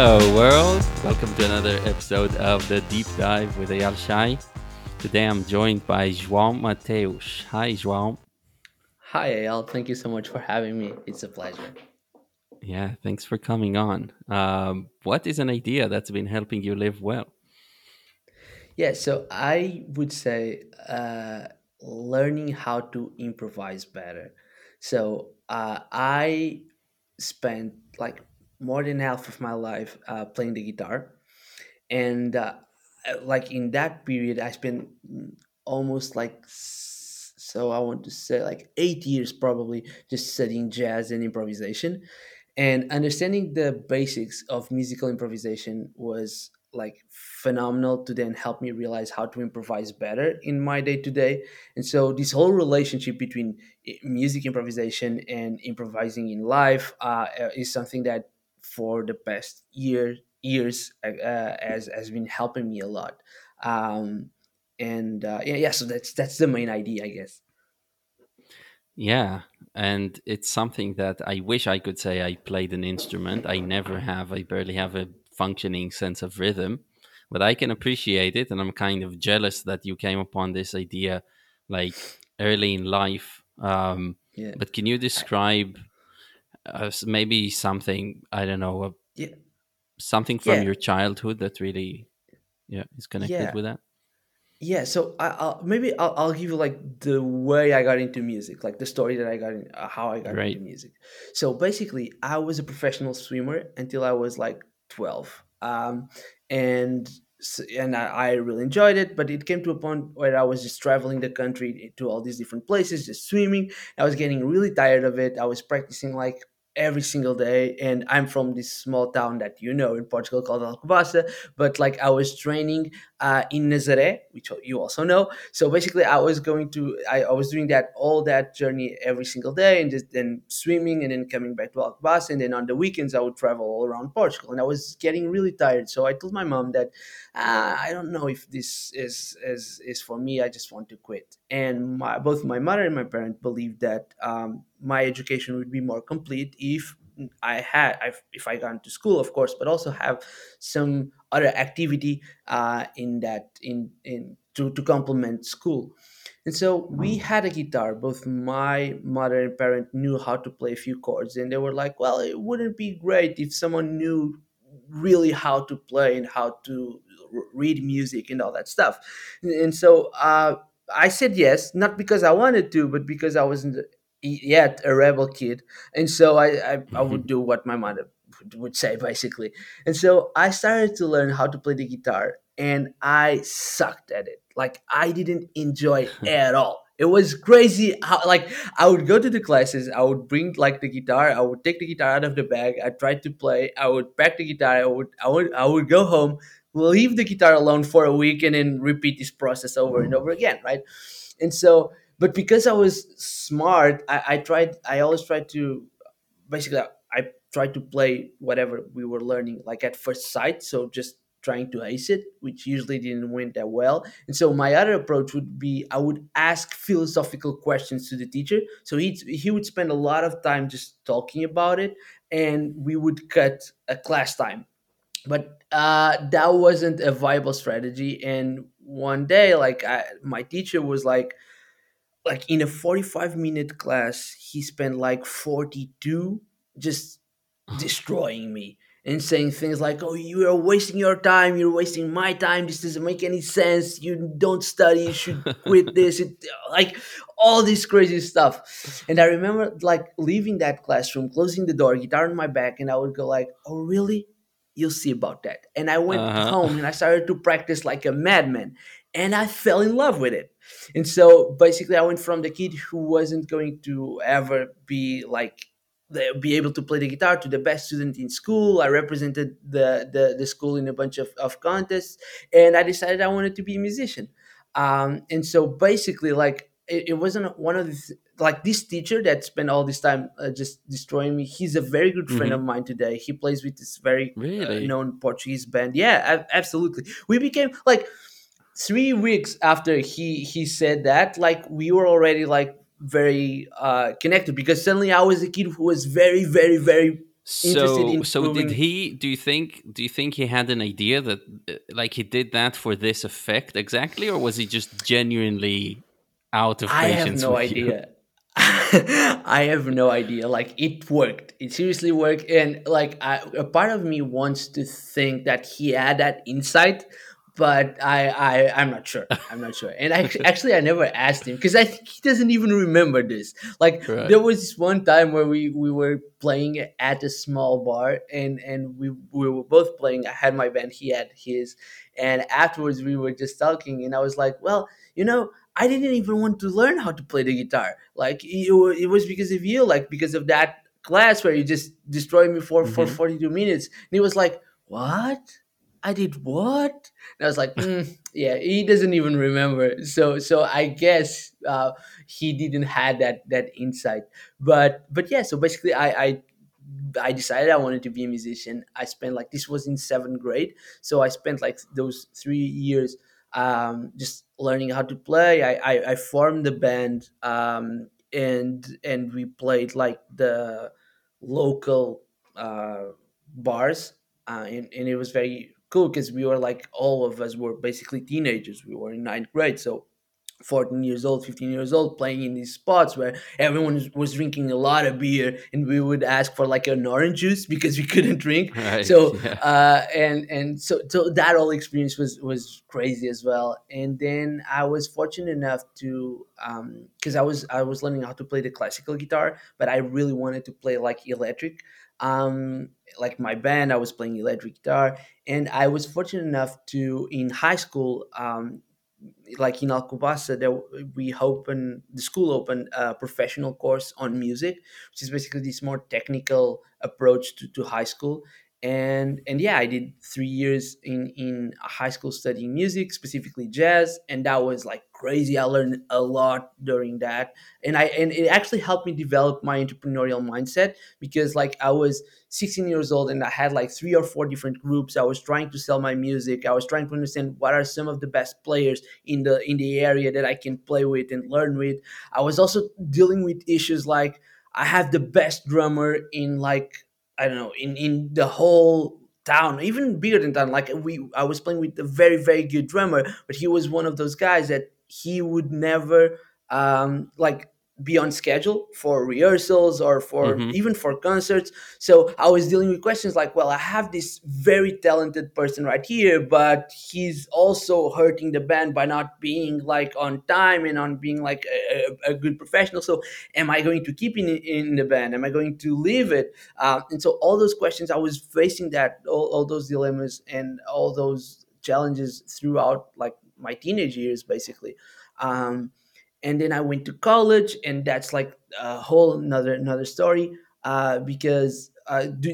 Hello, world. Welcome to another episode of the Deep Dive with Eyal Shay. Today I'm joined by João Mateus. Hi, João. Hi, Eyal. Thank you so much for having me. It's a pleasure. Yeah, thanks for coming on. Um, what is an idea that's been helping you live well? Yeah, so I would say uh, learning how to improvise better. So uh, I spent like more than half of my life uh, playing the guitar, and uh, like in that period, I spent almost like so I want to say like eight years probably just studying jazz and improvisation. And understanding the basics of musical improvisation was like phenomenal to then help me realize how to improvise better in my day to day. And so this whole relationship between music improvisation and improvising in life uh, is something that for the past year years uh, uh, has has been helping me a lot um, and uh, yeah, yeah so that's that's the main idea i guess Yeah, and it's something that I wish I could say I played an instrument. I never have. I barely have a functioning sense of rhythm, but I can appreciate it, and I'm kind of jealous that you came upon this idea like early in life. Um, yeah but can you describe uh, maybe something I don't know, uh, yeah something from yeah your childhood that really yeah is connected yeah with that? Yeah, so I, I'll maybe I'll, I'll give you like the way I got into music, like the story that I got in, uh, how I got into music. So basically, I was a professional swimmer until I was like twelve, um, and and I, I really enjoyed it. But it came to a point where I was just traveling the country to all these different places, just swimming. I was getting really tired of it. I was practicing like every single day, and I'm from this small town that you know in Portugal called Alcobaça. But like I was training uh, in Nazaré, which you also know. So basically, I was going to, I, I was doing that all that journey every single day, and just then swimming, and then coming back to Alcobaça, and then on the weekends I would travel all around Portugal, and I was getting really tired. So I told my mom that uh, I don't know if this is is is for me. I just want to quit. And my, both my mother and my parent believed that um, my education would be more complete if I had if if I got into school, of course, but also have some other activity uh, in that in in to, to complement school. And so we had a guitar. Both my mother and parent knew how to play a few chords and they were like well it wouldn't be great if someone knew really how to play and how to r- read music and all that stuff. And so uh, i said yes not because i wanted to but because i wasn't yet a rebel kid and so i i, I would mm-hmm. do what my mother would say basically and so I started to learn how to play the guitar and I sucked at it. Like I didn't enjoy it at all. It was crazy how like I would go to the classes, I would bring like the guitar, I would take the guitar out of the bag, I tried to play, I would pack the guitar, I would I would I would go home, leave the guitar alone for a week and then repeat this process over and mm-hmm. over again, right? And so but because I was smart, I, I tried I always tried to basically I tried to play whatever we were learning like at first sight, so just trying to ace it, which usually didn't went that well. And so my other approach would be I would ask philosophical questions to the teacher. So he he would spend a lot of time just talking about it, and we would cut a class time. But uh, that wasn't a viable strategy. And one day, like I, my teacher was like, like in a 45 minute class he spent like 42 just destroying me and saying things like oh you are wasting your time you're wasting my time this doesn't make any sense you don't study you should quit this it, like all this crazy stuff. And i remember like leaving that classroom closing the door guitar on my back and i would go like oh really? You'll see about that. And i went uh-huh. home and i started to practice like a madman and i fell in love with it. And so basically i went from the kid who wasn't going to ever be like be able to play the guitar to the best student in school. I represented the the, the school in a bunch of, of contests and i decided i wanted to be a musician. Um, and so basically like it, it wasn't one of the like this teacher that spent all this time uh, just destroying me he's a very good friend hmm of mine today. He plays with this very uh, Really? known portuguese band. Yeah absolutely. We became like three weeks after he he said that like we were already like very uh connected because suddenly i was a kid who was very very very interested So in so did he do you think do you think he had an idea that uh, like he did that for this effect exactly or was he just genuinely out of I have patience no idea. I have no idea. Like it worked. It seriously worked, and like I, a part of me wants to think that he had that insight, but I, I I'm not sure. I'm not sure. And I actually I never asked him because I think he doesn't even remember this. Like Right. there was this one time where we we were playing at a small bar, and and we we were both playing. I had my band, he had his, and afterwards we were just talking, and I was like, well, you know. I didn't even want to learn how to play the guitar. Like it, it was because of you, like because of that class where you just destroyed me for for Mhm. 42 minutes. And he was like, "What? I did what?" And I was like, "Mm, "Yeah, he doesn't even remember." So so I guess uh, he didn't had that that insight. But but yeah, so basically I I I decided I wanted to be a musician. I spent like this was in seventh grade, so I spent like those three years um, just learning how to play. I I, I formed the band, um, and and we played like the local uh, bars, uh, and and it was very cool because we were like all of us were basically teenagers. We were in ninth grade, so 14 years old, 15 years old, playing in these spots where everyone was, drinking a lot of beer and we would ask for like an orange juice because we couldn't drink. Right. So, Yeah. uh, and, and so, so that whole experience was, was crazy as well. And then I was fortunate enough to, um, cause I was, I was learning how to play the classical guitar, but I really wanted to play like electric. Um, like my band, I was playing electric guitar and I was fortunate enough to, in high school, um, like in Alcobaça, there we open the school opened a professional course on music, which is basically this more technical approach to, to high school. And and yeah, I did three years in in high school studying music, specifically jazz, and that was like crazy. I learned a lot during that, and I and it actually helped me develop my entrepreneurial mindset because like I was 16 years old and I had like three or four different groups. I was trying to sell my music. I was trying to understand what are some of the best players in the in the area that I can play with and learn with. I was also dealing with issues like I have the best drummer in like I don't know in in the whole town, even bigger than town. Like we, I was playing with a very very good drummer, but he was one of those guys that he would never um like be on schedule for rehearsals or for hmm even for concerts so I was dealing with questions like, well, I have this very talented person right here, but he's also hurting the band by not being like on time and on being like a, a, good professional. So am I going to keep in in the band? Am I going to leave it? Um, and so all those questions, I was facing that all, all those dilemmas and all those challenges throughout like my teenage years, basically. Um, and then I went to college, and that's like a whole another another story uh, because uh, do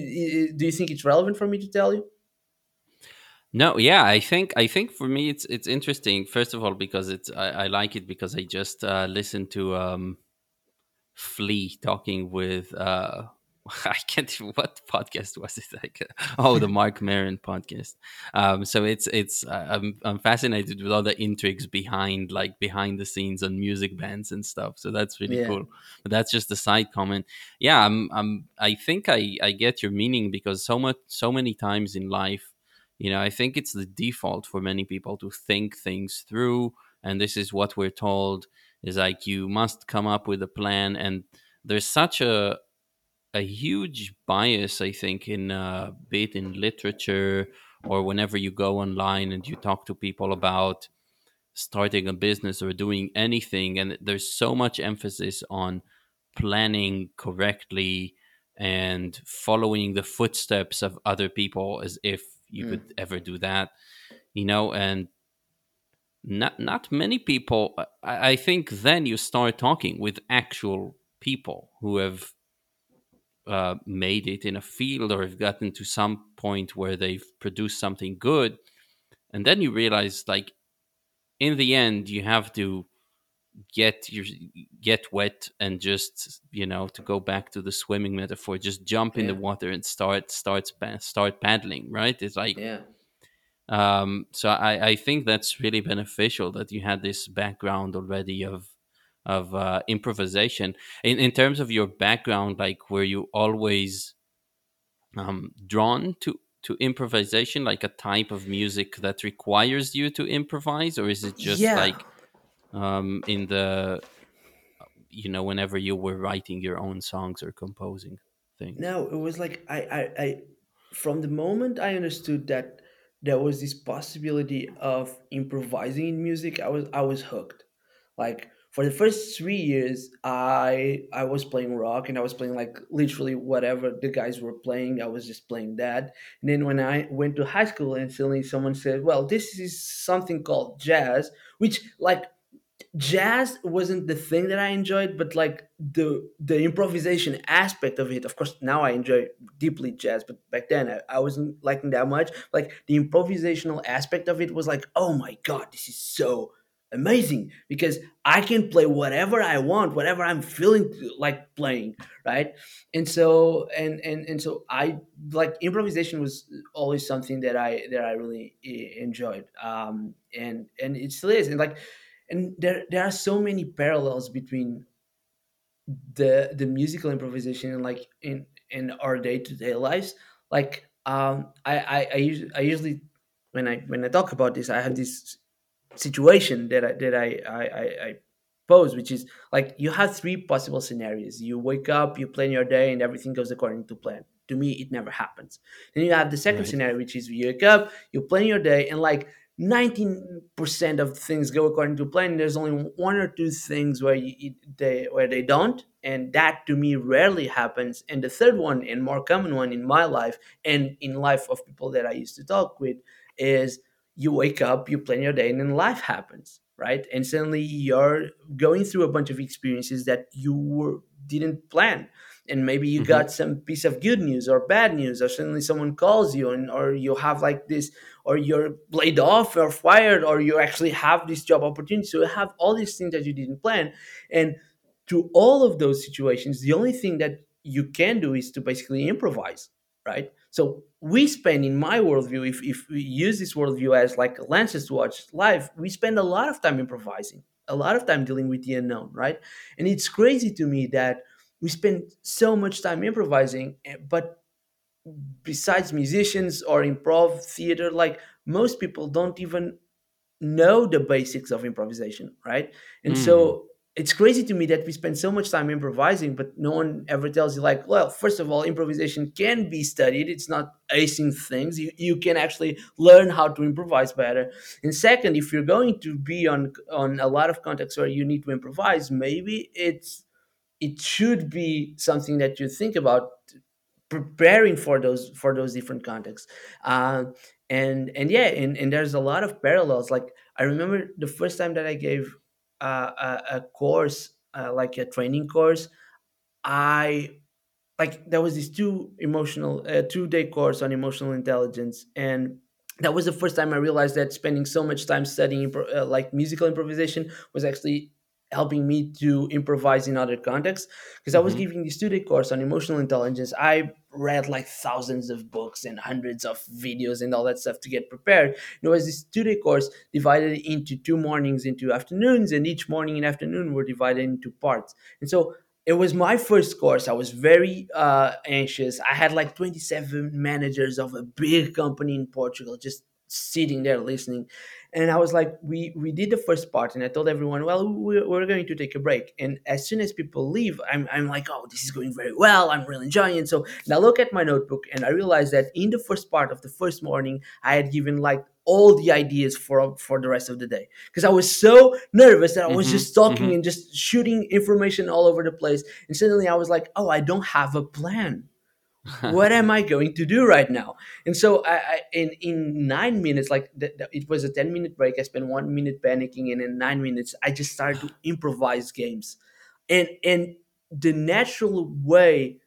do you think it's relevant for me to tell you? No, yeah, I think I think for me it's it's interesting. First of all, because it's I, I like it because I just uh, listened to um, Flea talking with uh, I can't what podcast was it like oh the Marc Maron podcast. Um, so it's it's uh, I'm I'm fascinated with all the intrigues behind like behind the scenes on music bands and stuff. So that's really Yeah. cool. But that's just a side comment. Yeah, I'm I'm I think I I get your meaning because so much so many times in life you know, I think it's the default for many people to think things through, and this is what we're told is like you must come up with a plan, and there's such a a huge bias, I think, in uh, be it in literature or whenever you go online and you talk to people about starting a business or doing anything, and there's so much emphasis on planning correctly and following the footsteps of other people as if you Mm, could ever do that you know and not not many people I, I think then you start talking with actual people who have uh, made it in a field or have gotten to some point where they've produced something good. And then you realize like in the end you have to get your get wet and just you know to go back to the swimming metaphor just jump in the water and start start start paddling right? It's like yeah, um so i i think that's really beneficial that you had this background already of of uh, improvisation in in terms of your background like were you always um, drawn to to improvisation, like a type of music that requires you to improvise, or is it just Yeah, like um, in the you know whenever you were writing your own songs or composing things? no, it was like I, I, I, from the moment I understood that there was this possibility of improvising in music, I was, I was hooked. Like for the first three years, I, I was playing rock and I was playing like literally whatever the guys were playing. I was just playing that. And then when I went to high school and suddenly someone said, "Well, this is something called jazz," which like jazz wasn't the thing that I enjoyed, but like the the improvisation aspect of it. Of course, now I enjoy deeply jazz, but back then I, I wasn't liking that much. Like the improvisational aspect of it was like, oh my god, this is so amazing because I can play whatever I want, whatever I'm feeling like playing, right? And so and and and so I like improvisation was always something that I that I really enjoyed, um, and and it still is, and like and there there are so many parallels between the the musical improvisation and like in in our day-to-day lives. Like um i i, I, usually, I usually when i when i talk about this i have this situation that i that i i i, pose which is like you have three possible scenarios. You wake up you plan your day and everything goes according to plan. To me it never happens. Then you have the second Right. scenario which is you wake up you plan your day and like 19% of things go according to plan. There's only one or two things where you, they where they don't and that to me rarely happens. And the third one and more common one in my life and in life of people that i used to talk with is you wake up you plan your day and then life happens right? And suddenly you're going through a bunch of experiences that you were, didn't plan. And maybe you hmm got some piece of good news or bad news or suddenly someone calls you and or you have like this or you're laid off or fired or you actually have this job opportunity. So you have all these things that you didn't plan. And to all of those situations the only thing that you can do is to basically improvise right? So we spend in my worldview if, if we use this worldview as like lenses to watch life we spend a lot of time improvising a lot of time dealing with the unknown right and it's crazy to me that we spend so much time improvising eh, but besides musicians or improv theater like most people don't even know the basics of improvisation right and Mm. so it's crazy to me that we spend so much time improvising but no one ever tells you like well first of all improvisation can be studied. It's not acing things. You, you can actually learn how to improvise better. And second if you're going to be on on a lot of contexts where you need to improvise maybe it's it should be something that you think about preparing for those for those different contexts. Uh, and and yeah and, and there's a lot of parallels. Like i remember the first time that i gave a, a course uh, like a training course i like there was this two emotional uh, two day course on emotional intelligence and that was the first time i realized that spending so much time studying uh, like musical improvisation was actually helping me to improvise in other contexts. Because i was hmm giving this two day course on emotional intelligence i read like thousands of books and hundreds of videos and all that stuff to get prepared there was this two day course divided into two mornings into afternoons and each morning and afternoon were divided into parts and so it was my first course. I was very uh, anxious. I had like 27 managers of a big company in Portugal just sitting there listening. And I was like, we, we did the first part, and I told everyone, well, we're, we're going to take a break. And as soon as people leave, I'm, I'm like, oh, this is going very well. I'm really enjoying it. So now look at my notebook, and I realized that in the first part of the first morning, I had given like all the ideas for for the rest of the day because I was so nervous that I was hmm just talking hmm and just shooting information all over the place. And suddenly I was like, oh, I don't have a plan. What am I going to do right now? And so I, I in in nine minutes, like th- th- it was a ten minute break. I spent one minute panicking, and in nine minutes, I just started to improvise games, and and the natural way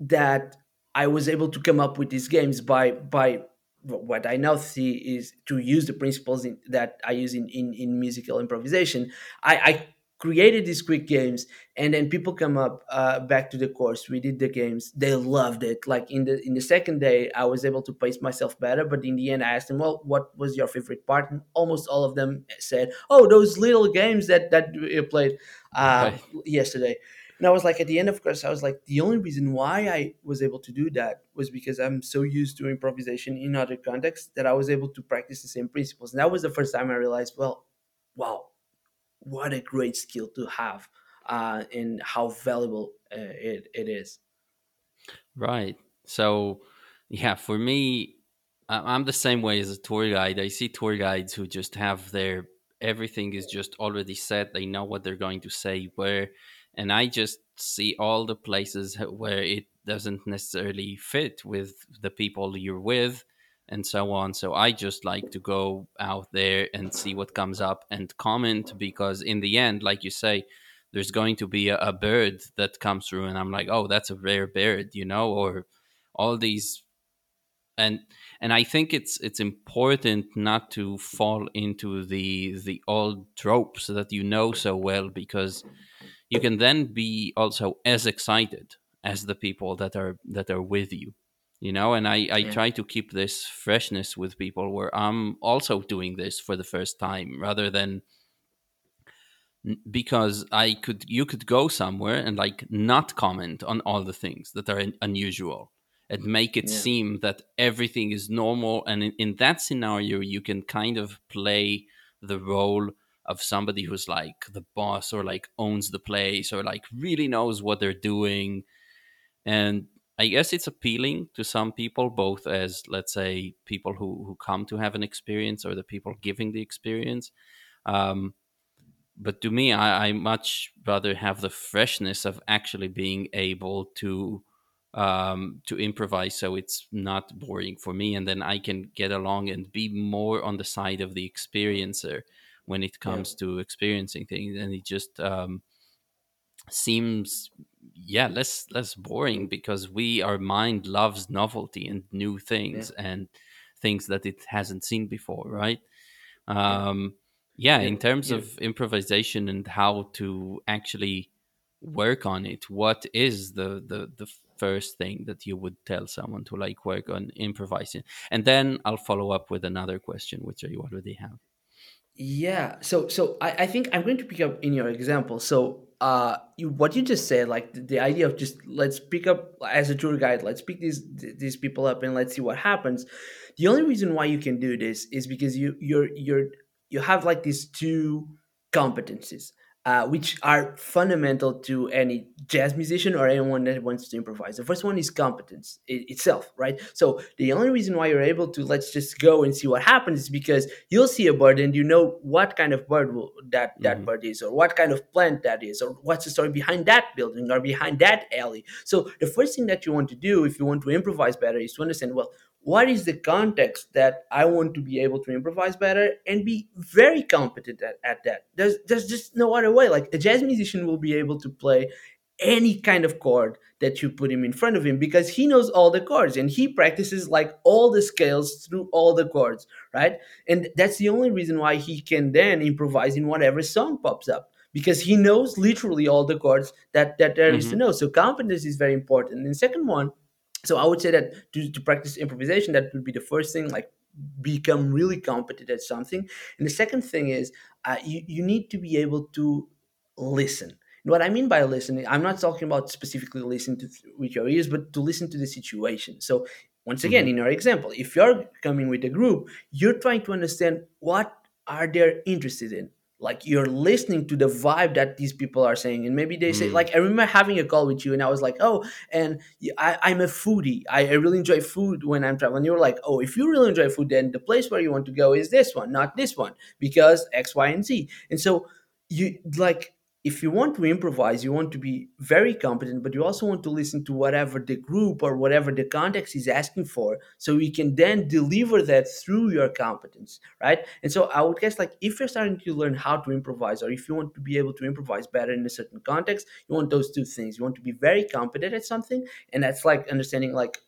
that I was able to come up with these games by by what I now see is to use the principles in, that I use in, in, in musical improvisation. I, I created these quick games, and then people come up uh, back to the course. We did the games. They loved it. Like in the in the second day, I was able to pace myself better. But in the end, I asked them, "Well, what was your favorite part?" And almost all of them said, "Oh, those little games that that you played uh, Right. yesterday." and i was like at the end of course i was like the only reason why i was able to do that was because i'm so used to improvisation in other contexts that i was able to practice the same principles and that was the first time i realized well wow what a great skill to have uh, and how valuable uh, it, it is Right. So, yeah, for me, I'm the same way as a tour guide. I see tour guides who just have their everything is just already set. They know what they're going to say where, and I just see all the places where it doesn't necessarily fit with the people you're with and so on. So I just like to go out there and see what comes up and comment because in the end, like you say, there's going to be a, a bird that comes through and I'm like, oh, that's a rare bird, you know, or all these and and I think it's it's important not to fall into the the old tropes that you know so well because you can then be also as excited as the people that are that are with you you know and i i yeah. try to keep this freshness with people where i'm also doing this for the first time rather than because I could you could go somewhere and like not comment on all the things that are unusual and make it yeah. seem that everything is normal and in, in that scenario you can kind of play the role of somebody who's like the boss or like owns the place or like really knows what they're doing. And I guess it's appealing to some people both as let's say people who who come to have an experience or the people giving the experience. Um, but to me I, I much rather have the freshness of actually being able to um, to improvise so it's not boring for me and then i can get along and be more on the side of the experiencer when it yeah. comes to experiencing things and it just um, seems yeah less less boring because we our mind loves novelty and new yeah things and things that it hasn't seen before right yeah um, yeah, in terms know, of improvisation and how to actually work on it, what is the, the the first thing that you would tell someone to like work on improvising? And then I'll follow up with another question, which you already have. Yeah. So so I, I think I'm going to pick up in your example. So uh you what you just said, like the, the idea of just let's pick up as a tour guide, let's pick these these people up and let's see what happens. The only reason why you can do this is because you you're you're you have like these two competencies. Uh, which are fundamental to any jazz musician or anyone that wants to improvise. The first one is competence i- itself, right? So the only reason why you're able to let's just go and see what happens is because you'll see a bird and you know what kind of bird will, that that hmm bird is or what kind of plant that is or what's the story behind that building or behind that alley so the first thing that you want to do if you want to improvise better is to understand well what is the context that i want to be able to improvise better and be very competent at, at that? There's there's just no other way. Like a jazz musician will be able to play any kind of chord that you put him in front of him because he knows all the chords and he practices like all the scales through all the chords right? And that's the only reason why he can then improvise in whatever song pops up because he knows literally all the chords that that there is to mm-hmm. know so confidence is very important. And second one so i would say that to, to practice improvisation that would be the first thing like become really competent at something. And the second thing is uh, you, you need to be able to listen. And what i mean by listening i'm not talking about specifically listening to with your ears but to listen to the situation. So once again hmm in our example if you're coming with a group you're trying to understand what are they interested in like you're listening to the vibe that these people are saying. And maybe they say mm. like i remember having a call with you and i was like oh and I, am a foodie. I, I really enjoy food when i'm traveling. You were like oh if you really enjoy food then the place where you want to go is this one not this one because x y and z. And so you like if you want to improvise you want to be very competent but you also want to listen to whatever the group or whatever the context is asking for so you can then deliver that through your competence right? And so i would guess like if you're starting to learn how to improvise or if you want to be able to improvise better in a certain context you want those two things. You want to be very competent at something and that's like understanding like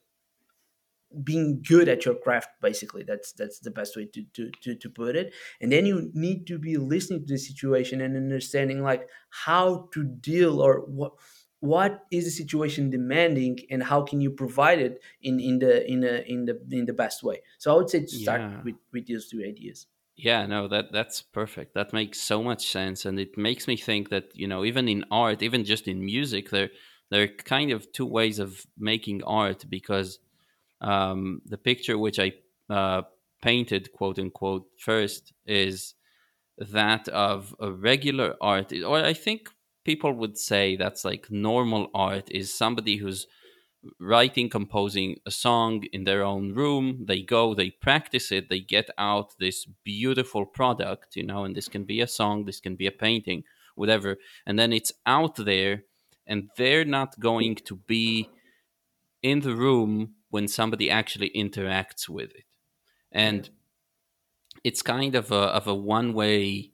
being good at your craft basically that's that's the best way to, to to to put it and then you need to be listening to the situation and understanding like how to deal or what what is the situation demanding and how can you provide it in in the in the in the in the best way so i would say to start Yeah. with with those two ideas Yeah, no, that that's perfect. That makes so much sense, and it makes me think that you know, even in art, even just in music, there there are kind of two ways of making art because um, the picture which I uh, painted, quote unquote, first is that of a regular art, or I think people would say that's like normal art is somebody who's writing, composing a song in their own room. They go, they practice it, they get out this beautiful product, you know, and this can be a song, this can be a painting, whatever. And then it's out there, and they're not going to be in the room when somebody actually interacts with it. Yeah, And it's kind of a, of a one way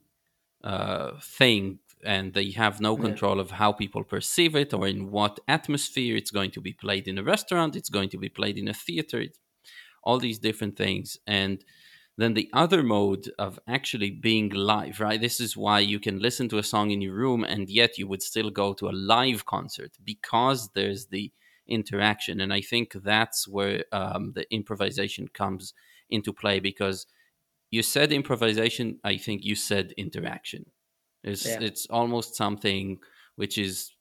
uh, thing and they have no yeah, control of how people perceive it or in what atmosphere it's going to be played in a restaurant it's going to be played in a theater all these different things. And then the other mode of actually being live right? This is why you can listen to a song in your room and yet you would still go to a live concert because there's the interaction and i think that's where um, the improvisation comes into play because you said improvisation i think you said interaction it's yeah, it's almost something which is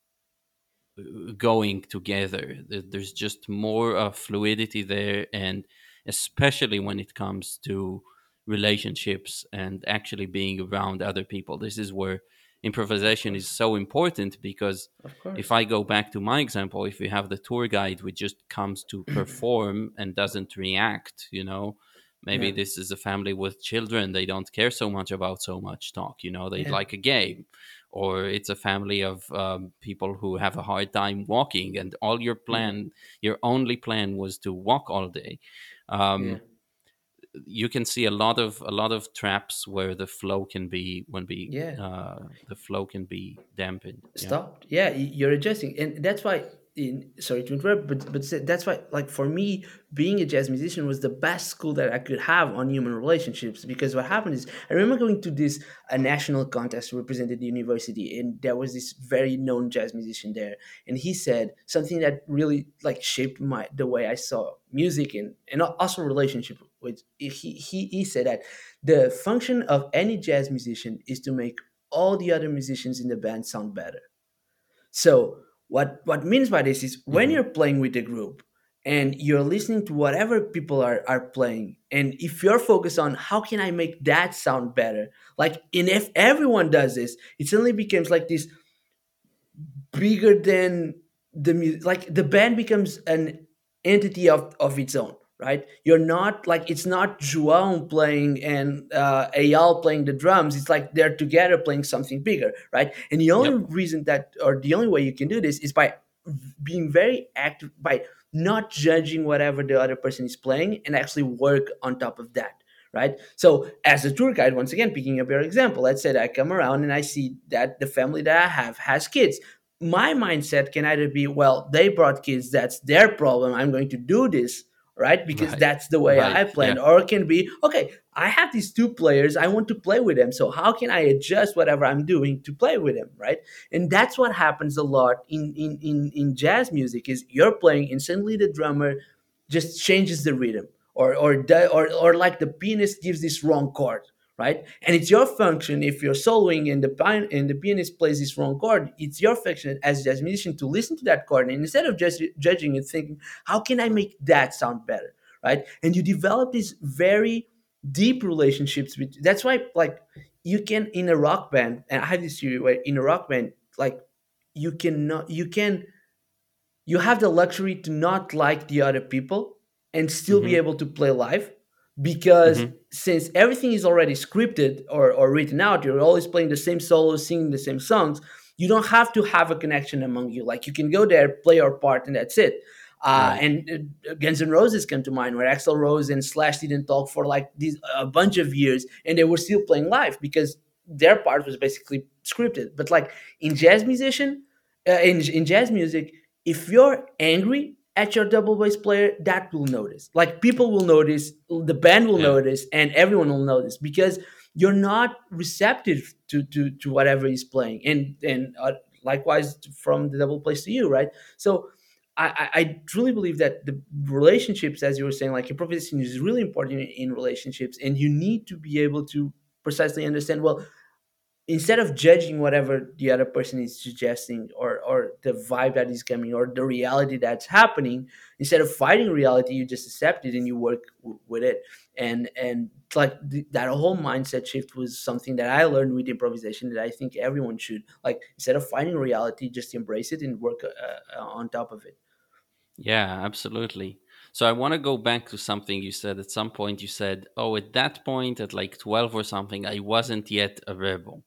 going together. There's just more uh, fluidity there, and especially when it comes to relationships and actually being around other people. This is where of improvisation is so important because if. I go back to my example, if you have the tour guide who just comes to perform and doesn't react, you know, maybe Yeah, this is a family with children, they don't care so much about so much talk, you know, they yeah, like a game. Or it's a family of um, people who have a hard time walking and all your plan your only plan was to walk all day. Yeah. You can see a lot of a lot of traps where the flow can be when be Yeah, uh, the flow can be dampened stopped. Yeah, y- you're adjusting, and that's why. In sorry to interrupt, but but that's why. Like for me, being a jazz musician was the best school that I could have on human relationships. Because what happened is, I remember going to this a national contest to represent the university, and there was this very known jazz musician there, and he said something that really like shaped my the way I saw music and and also relationship with. He he he said that the function of any jazz musician is to make all the other musicians in the band sound better. So what what means by this is when hmm you're playing with a group and you're listening to whatever people are, are playing and if you're focused on how can i make that sound better like and if everyone does this it suddenly becomes like this bigger than the music like the band becomes an entity of, of its own right? You're not like it's not João playing and uh, Eyal playing the drums. It's like they're together playing something bigger right? And the only yep. reason that or the only way you can do this is by being very active by not judging whatever the other person is playing and actually work on top of that right? So as a tour guide once again picking up your example let's say that i come around and i see that the family that i have has kids. My mindset can either be well they brought kids that's their problem i'm going to do this right? Because right. that's the way right. i yeah. Or it can be okay i have these two players i want to play with them. So how can i adjust whatever i'm doing to play with them right? And that's what happens a lot in in in, in jazz music is you're playing and suddenly the drummer just changes the rhythm or or or, or like the pianist gives this wrong chord right? And it's your function if you're soloing and the and the pianist plays this wrong chord it's your function as a jazz musician to listen to that chord. And instead of just judging it thinking how can i make that sound better right? And you develop these very deep relationships with that's why like you can in a rock band and i have this theory where in a rock band like you cannot you can you have the luxury to not like the other people and still be hmm able to play live because hmm since everything is already scripted or, or written out you're always playing the same solos singing the same songs you don't have to have a connection among you. Like you can go there play your part and that's it. Uh, right. and uh, Guns N' Roses come to mind, where Axl Rose and Slash didn't talk for like these a bunch of years, and they were still playing live because their part was basically scripted. But like in jazz musician, uh, in in jazz music, if you're angry at your double bass player, that will notice. Like people will notice, the band will yeah notice, and everyone will notice because you're not receptive to to to whatever he's playing, and and uh, likewise from the double bass to you, right? So I, I I truly believe that the relationships, as you were saying, like improvisation is really important in, in relationships, and you need to be able to precisely understand. Well, instead of judging whatever the other person is suggesting or or the vibe that is coming or the reality that's happening instead of fighting reality you just accept it and you work w- with it and and like th- that whole mindset shift was something that i learned with improvisation that i think everyone should like instead of fighting reality just embrace it and work uh, uh, on top of it Yeah, absolutely. So I want to go back to something you said at some point. You said, "Oh, at that point, at like twelve or something, I wasn't yet a rebel."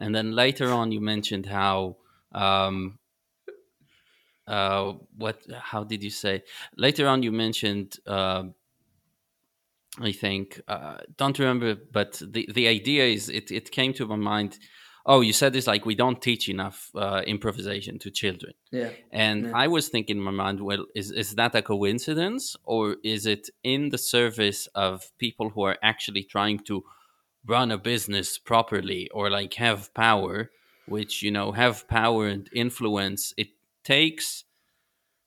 And then later on, you mentioned how um, uh, what? How did you say? Later on, you mentioned. Uh, I think uh, don't remember, but the the idea is it it came to my mind. Oh, you said this like we don't teach enough uh, improvisation to children, yeah and yeah I was thinking in my mind, well, is is that a coincidence or is it in the service of people who are actually trying to run a business properly or like have power, which you know have power and influence? It takes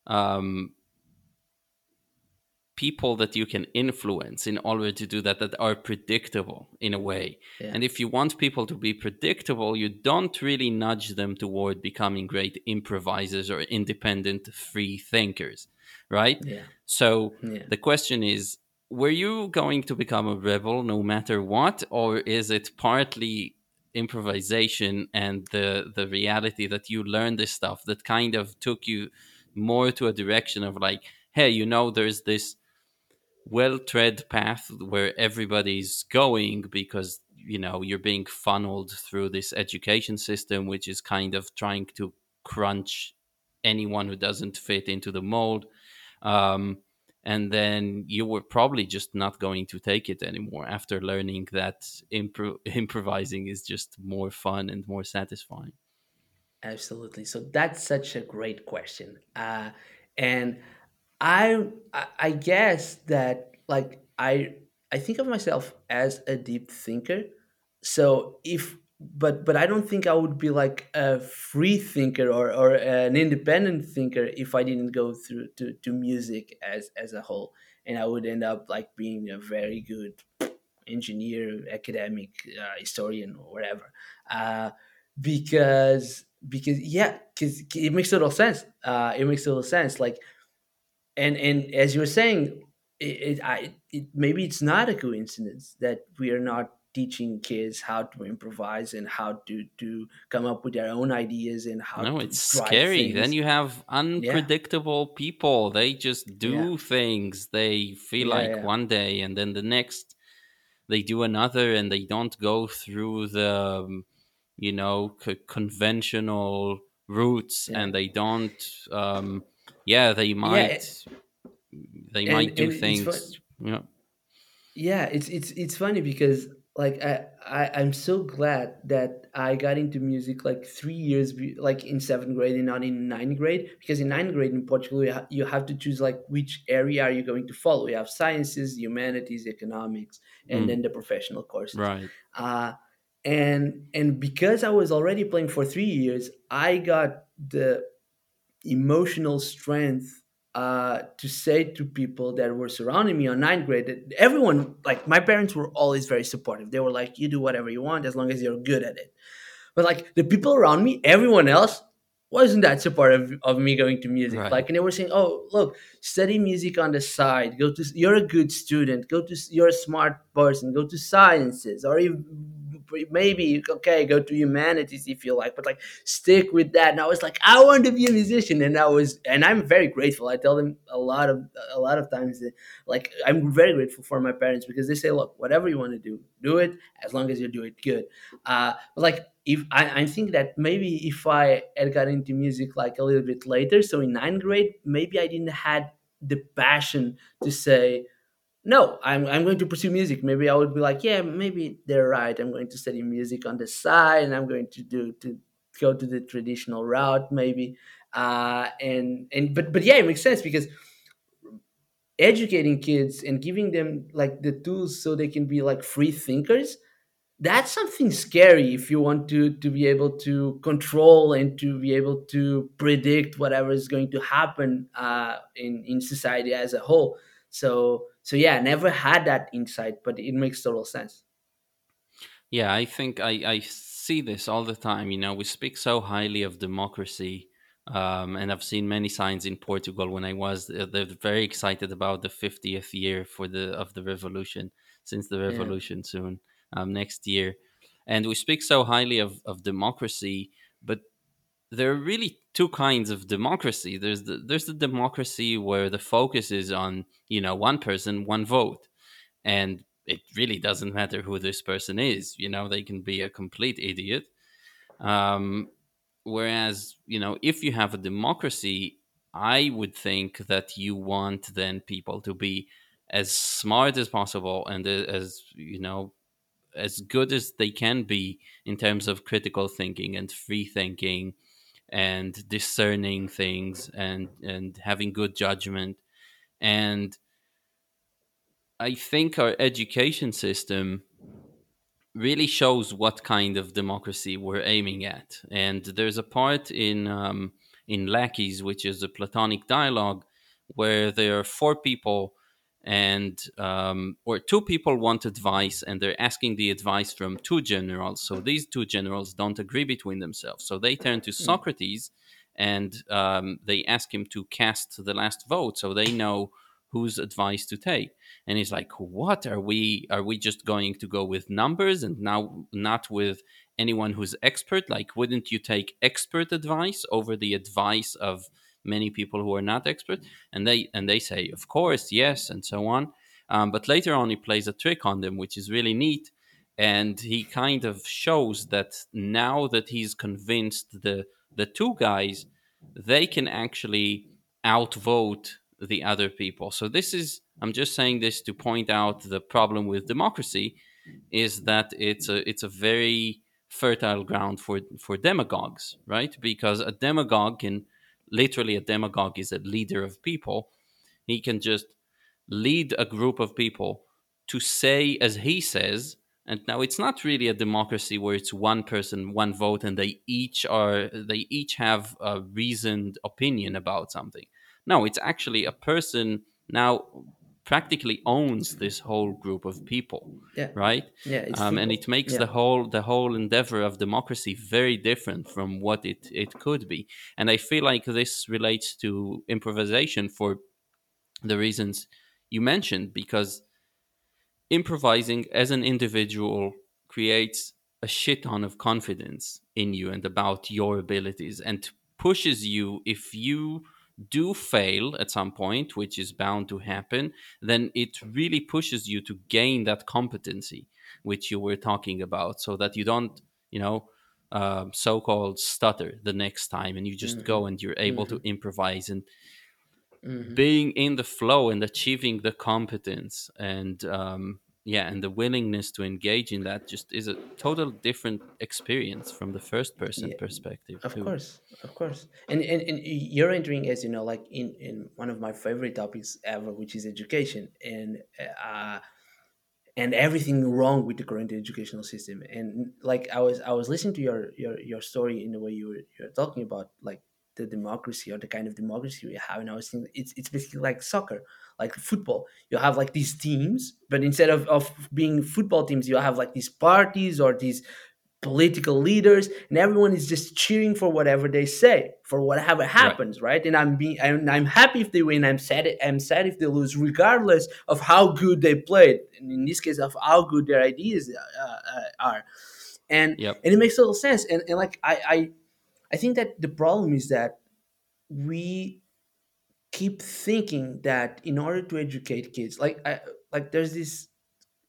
um, people that you can influence in order to do that that are predictable in a way. yeah And if you want people to be predictable, you don't really nudge them toward becoming great improvisers or independent free thinkers, right? yeah So yeah the question is were you going to become a rebel no matter what or is it partly improvisation and the the reality that you learned this stuff that kind of took you more to a direction of like hey you know there's this well tread path where everybody's going because you know you're being funneled through this education system which is kind of trying to crunch anyone who doesn't fit into the mold. Um, and then you were probably just not going to take it anymore after learning that impro- improvising is just more fun and more satisfying Absolutely. So that's such a great question. Uh, and I, I guess that like I I think of myself as a deep thinker. So if but but I don't think I would be like a free thinker or, or an independent thinker if I didn't go through to, to music as as a whole. And I would end up like being a very good engineer, academic, uh, historian, or whatever. Uh, because because yeah, because it makes total sense. Uh, it makes total sense. Like and and as you were saying, it, it, I, it maybe it's not a coincidence that we are not teaching kids how to improvise and how to to come up with their own ideas and how no it's scary. Then you have Yeah, unpredictable people. They just yeah, do things they feel yeah, like yeah, one day and then the next they do another and they don't go through the um, you know c- conventional routes yeah, and they don't um yeah they yeah. might they And might do things. Yeah. Yeah, it's it's it's funny because like I, I I'm so glad that I got into music like three years be, like in seventh grade and not in ninth grade because in ninth grade in Portugal you, ha- you have to choose like which area are you going to follow. You have sciences, humanities, economics, and Mm, then the professional courses. right Uh, and and because I was already playing for three years, I got the emotional strength uh, to say to people that were surrounding me on ninth grade that everyone like my parents were always very supportive. They were like you do whatever you want as long as you're good at it. But like the people around me everyone else wasn't that supportive of me going to music. Right. Like and they were saying oh look study music on the side. Go to you're a good student. Go to you're a smart person. Go to sciences or maybe okay go to humanities if you like but like stick with that. And i was like i want to be a musician. And i was and i'm very grateful. I tell them a lot of a lot of times that, like i'm very grateful for my parents because they say look whatever you want to do do it as long as you do it good. Uh but like if I, I think that maybe if i had got into music like a little bit later so in ninth grade maybe i didn't had the passion to say no, I'm, I'm going to pursue music. Maybe I would be like, yeah, maybe they're right. I'm going to study music on the side, and I'm going to do to go to the traditional route, maybe. Uh, and and but but yeah, it makes sense because educating kids and giving them like the tools so they can be like free thinkers that's something scary if you want to to be able to control and to be able to predict whatever is going to happen uh, in in society as a whole. So so yeah, I never had that insight, but it makes total sense. Yeah, I think I, I see this all the time. You know, we speak so highly of democracy, um, and I've seen many signs in Portugal when I was. uh, They're very excited about the 50th year for the of the revolution, since the Yeah. revolution soon um, next year, and we speak so highly of of democracy, but there are really two kinds of democracy. There's the there's the democracy where the focus is on you know one person, one vote and it really doesn't matter who this person is you know they can be a complete idiot um, whereas you know if you have a democracy i would think that you want then people to be as smart as possible and as you know as good as they can be in terms of critical thinking and free thinking and discerning things and and having good judgment and i think our education system really shows what kind of democracy we're aiming at. And there's a part in um, in Laches, which is a Platonic dialogue, where there are four people and um, or two people want advice and they're asking the advice from two generals. So these two generals don't agree between themselves. So they turn to Mm. socrates and um, they ask him to cast the last vote so they know whose advice to take. And he's like what? Are we are we just going to go with numbers and now not with anyone who's expert? Like wouldn't you take expert advice over the advice of many people who are not experts, and they and they say of course yes and so on. Um, but later on he plays a trick on them which is really neat and he kind of shows that now that he's convinced the the two guys they can actually outvote the other people. So this is i'm just saying this to point out the problem with democracy is that it's a it's a very fertile ground for for demagogues right? Because a demagogue can literally a demagogue is a leader of people he can just lead a group of people to say as he says and now it's not really a democracy where it's one person one vote and they each are they each have a reasoned opinion about something. No it's actually a person now practically owns this whole group of people Yeah. right Yeah. Um, and it makes Yeah. the whole the whole endeavor of democracy very different from what it it could be and i feel like this relates to improvisation for the reasons you mentioned because improvising as an individual creates a shit ton of confidence in you and about your abilities and pushes you if you do fail at some point which is bound to happen then it really pushes you to gain that competency which you were talking about so that you don't you know um, so-called stutter the next time and you just hmm go and you're able to hmm improvise. And hmm being in the flow and achieving the competence and um, yeah and the willingness to engage in that just is a total different experience from the first person Yeah. perspective Of too course, of course, and, and and you're entering as you know, like in in one of my favorite topics ever, which is education, and uh, and everything wrong with the current educational system. And like I was, I was listening to your your your story in the way you were you're talking about like the democracy or the kind of democracy we have, and I was thinking it's it's basically like soccer, like football. You have like these teams, but instead of of being football teams, you have like these parties or these political leaders and everyone is just cheering for whatever they say for whatever happens right? And i'm being i'm, I'm happy if they win i'm sad i'm sad if they lose regardless of how good they played and in this case of how good their ideas uh, uh, are. And yep. and it makes total sense and, and like I, I i think that the problem is that we keep thinking that in order to educate kids like I, like there's this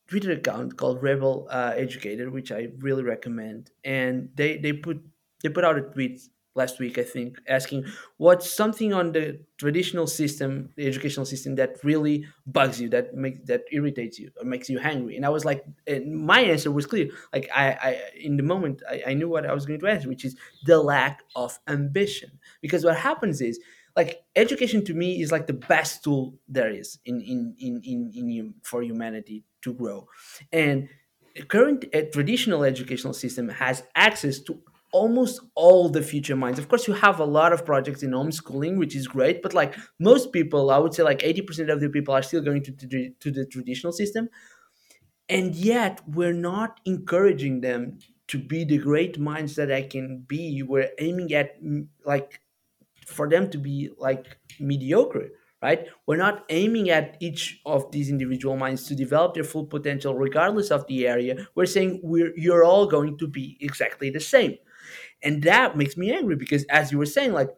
Twitter account called Rebel uh, Educator, which I really recommend. And they they put they put out a tweet last week, I think, asking what's something on the traditional system, the educational system, that really bugs you, that makes that irritates you or makes you angry. And I was like, my answer was clear. Like I, I in the moment, I, I knew what I was going to answer, which is the lack of ambition. Because what happens is like education to me is like the best tool there is in in in in, in hum- for humanity to grow. And the current uh, traditional educational system has access to almost all the future minds. Of course you have a lot of projects in homeschooling which is great but like most people i would say like 80% of the people are still going to, to, to the traditional system. And yet we're not encouraging them to be the great minds that I can be. We're aiming at mm, like for them to be like mediocre, right? We're not aiming at each of these individual minds to develop their full potential, regardless of the area. We're saying we're you're all going to be exactly the same, and that makes me angry because, as you were saying, like.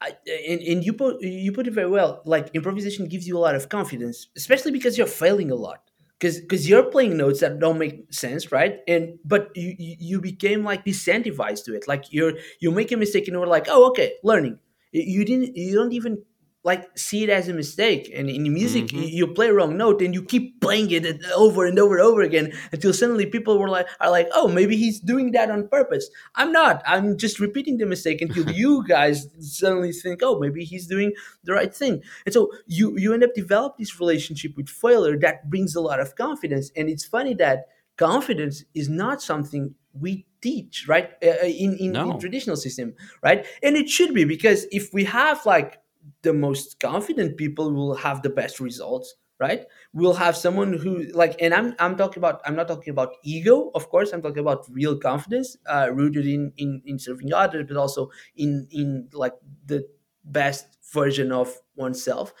I, and, and you put you put it very well. Like improvisation gives you a lot of confidence, especially because you're failing a lot because because you're playing notes that don't make sense right? And but you you became like decentivized to it. Like you're you make a mistake and you're like oh okay learning. You didn't you don't even like see it as a mistake. And in music you, hmm you play a wrong note and you keep playing it over and over and over again until suddenly people were like are like oh maybe he's doing that on purpose. I'm not. I'm just repeating the mistake until you guys suddenly think oh maybe he's doing the right thing. And so you you end up develop this relationship with failure that brings a lot of confidence. And it's funny that confidence is not something we teach right? Uh, uh, in, in in traditional system right? And it should be because if we have like the most confident people will have the best results right? We'll have someone who like and i'm i'm talking about i'm not talking about ego of course i'm talking about real confidence uh, rooted in in in serving others but also in in like the best version of oneself.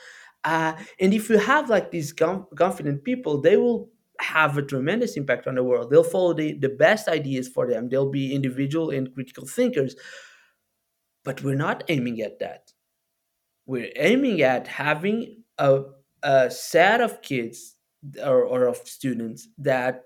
Uh, and if you have like these com- confident people they will have a tremendous impact on the world. They'll follow the, the best ideas for them. They'll be individual and critical thinkers. But we're not aiming at that we're aiming at having a, a set of kids or, or of students that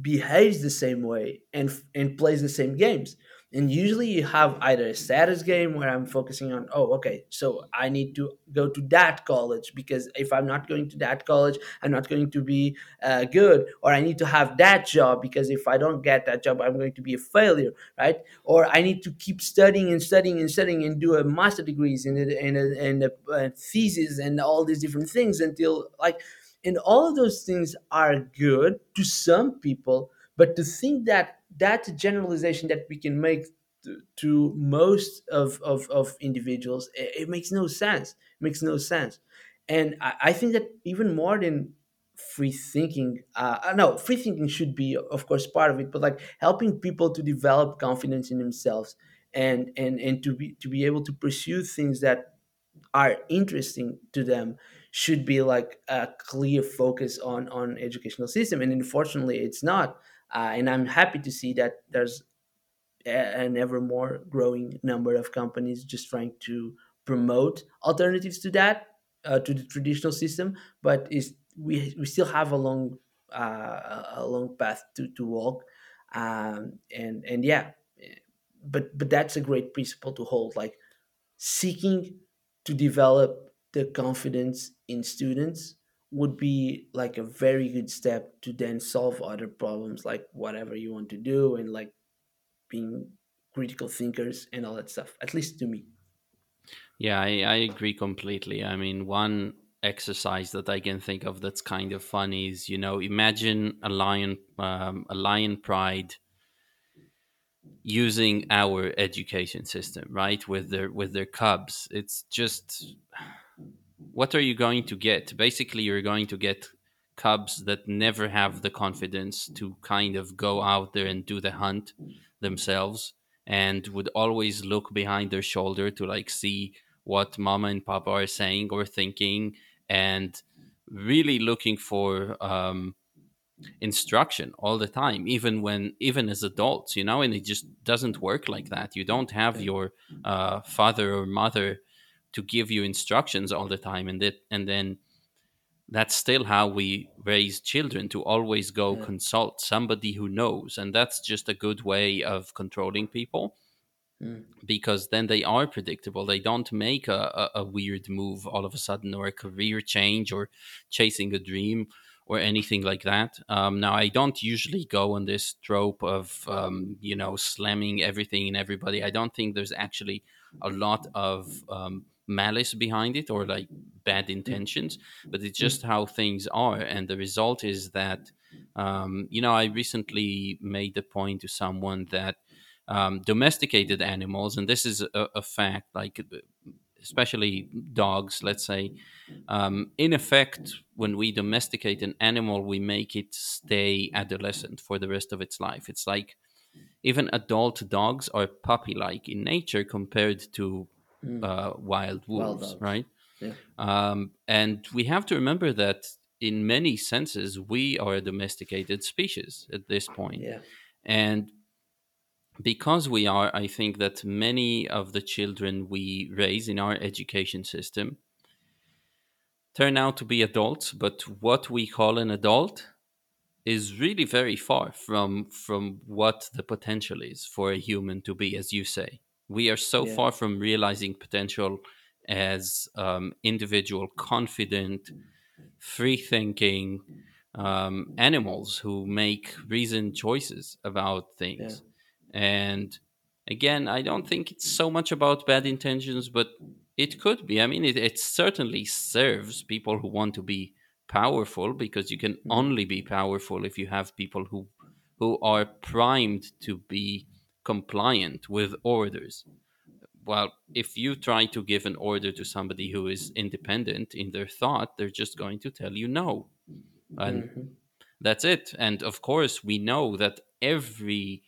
behaves the same way and and plays the same games and usually you have either a status game where i'm focusing on oh okay so i need to go to that college because if i'm not going to that college i'm not going to be uh, good. Or i need to have that job because if i don't get that job i'm going to be a failure right? Or i need to keep studying and studying and studying and do a master degrees and a, and a, and a, a thesis and all these different things until like and all of those things are good to some people but to think that that's a generalization that we can make to, to most of, of, of individuals. It, it makes no sense. It makes no sense. And I, I think that even more than free thinking uh uh, no free thinking should be of course part of it but like helping people to develop confidence in themselves and and and to be to be able to pursue things that are interesting to them should be like a clear focus on on educational system. And unfortunately it's not uh, and i'm happy to see that there's an ever more growing number of companies just trying to promote alternatives to that uh, to the traditional system but is we we still have a long uh, a long path to to walk. Um, and and yeah but but that's a great principle to hold like seeking to develop the confidence in students would be like a very good step to then solve other problems like whatever you want to do and like being critical thinkers and all that stuff at least to me yeah, I, I agree completely. I mean, one exercise that I can think of that's kind of funny is, you know, imagine a lion, um, a lion pride using our education system, right? With their with their cubs, it's just what are you going to get? Basically, you're going to get cubs that never have the confidence to kind of go out there and do the hunt themselves and would always look behind their shoulder to like see what mama and papa are saying or thinking and really looking for um, instruction all the time even when even as adults you know and it just doesn't work like that you don't have your uh, father or mother to give you instructions all the time and that and then that's still how we raise children to always go yeah consult somebody who knows and that's just a good way of controlling people mm, because then they are predictable. They don't make a, a, a weird move all of a sudden or a career change or chasing a dream or anything like that. Um, now, I don't usually go on this trope of, um, you know, slamming everything and everybody. I don't think there's actually a lot of um, malice behind it or like bad mm, intentions, but it's mm, just how things are. And the result is that Um, you know, I recently made the point to someone that um, domesticated animals, and this is a, a fact, like especially dogs, let's say, um, in effect, when we domesticate an animal, we make it stay adolescent for the rest of its life. It's like even adult dogs are puppy like in nature compared to Mm. uh, wild Wild wolves, dogs. right? Yeah. Um, and we have to remember that in many senses, we are a domesticated species at this point. Yeah. And because we are, I think that many of the children we raise in our education system turn out to be adults, but what we call an adult is really very far from from what the potential is for a human to be as you say we are so Yeah. far from realizing potential as um, individual confident free thinking um, animals who make reasoned choices about Yeah. things. And again, I don't think it's so much about bad intentions, but it could be. I mean, it, it certainly serves people who want to be powerful because you can Mhm. only be powerful if you have people who who are primed to be compliant with orders well, if you try to give an order to somebody who is independent in their thought, they're just going to tell you no. And Mhm. that's it. And of course, we know that every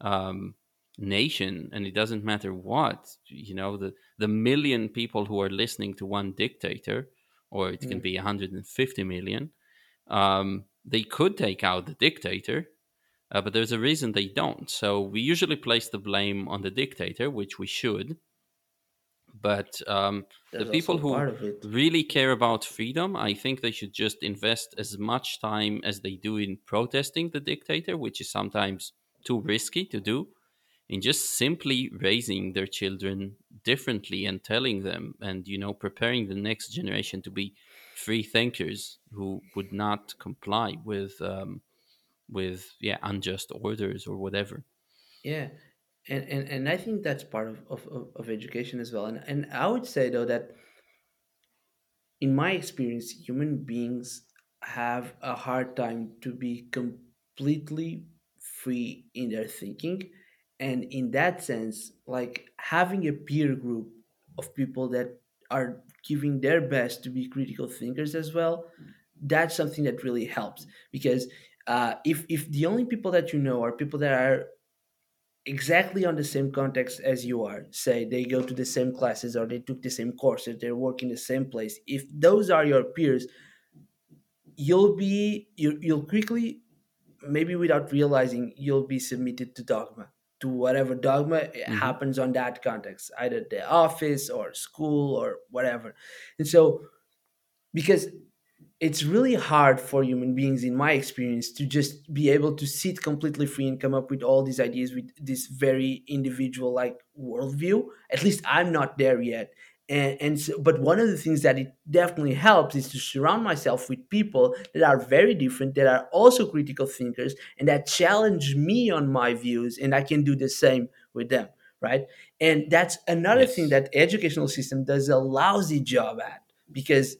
um, nation, and it doesn't matter what, you know, the, the million people who are listening to one dictator, or it can Mm. be 150 million, um, they could take out the dictator. Uh, but there's a reason they don't. So we usually place the blame on the dictator, which we should but um, the people who part of it. really care about freedom, I think they should just invest as much time as they do in protesting the dictator, which is sometimes too risky to do, in just simply raising their children differently and telling them and, you know, preparing the next generation to be free thinkers who would not comply with, um, with yeah, unjust orders or whatever. Yeah. And, and, and I think that's part of, of, of education as well. And, and I would say, though, that in my experience, human beings have a hard time to be completely free in their thinking. And in that sense, like having a peer group of people that are giving their best to be critical thinkers as well, that's something that really helps. Because uh, if, if the only people that you know are people that are exactly on the same context as you are say they go to the same classes or they took the same courses they work in the same place if those are your peers you'll be you, you'll quickly maybe without realizing you'll be submitted to dogma to whatever dogma hmm happens on that context either the office or school or whatever. And so because it's really hard for human beings in my experience to just be able to sit completely free and come up with all these ideas with this very individual like worldview. At least i'm not there yet. And, and so, but one of the things that it definitely helps is to surround myself with people that are very different that are also critical thinkers and that challenge me on my views and i can do the same with them right? And that's another thing Yes. that educational system does a lousy job at because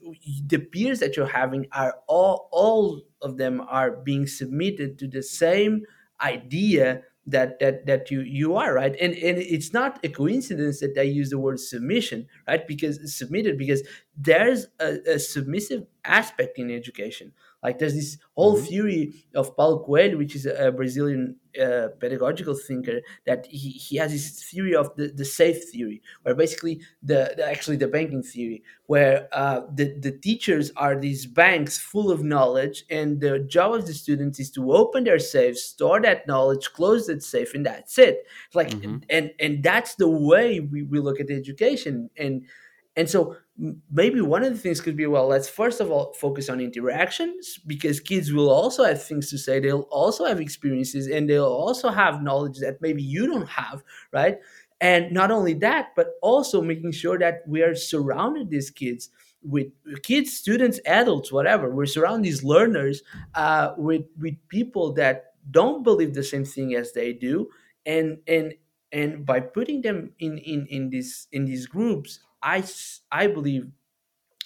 the peers that you're having are all all of them are being submitted to the same idea that that that you you are right? And and it's not a coincidence that i use the word submission right? Because submitted because there's a, a submissive aspect in education like there's this whole hmm theory of paulo coelho which is a brazilian uh, pedagogical thinker that he, he has this theory of the, the safe theory where basically the, the actually the banking theory where uh, the, the teachers are these banks full of knowledge and the job of the students is to open their safes store that knowledge close that safe and that's it. Like hmm and and that's the way we, we look at education. And and so maybe one of the things could be well let's first of all focus on interactions because kids will also have things to say they'll also have experiences and they'll also have knowledge that maybe you don't have right? And not only that but also making sure that we are surrounded these kids with kids students adults whatever. We're surrounding these learners uh, with with people that don't believe the same thing as they do. And and and by putting them in in in these in these groups i i believe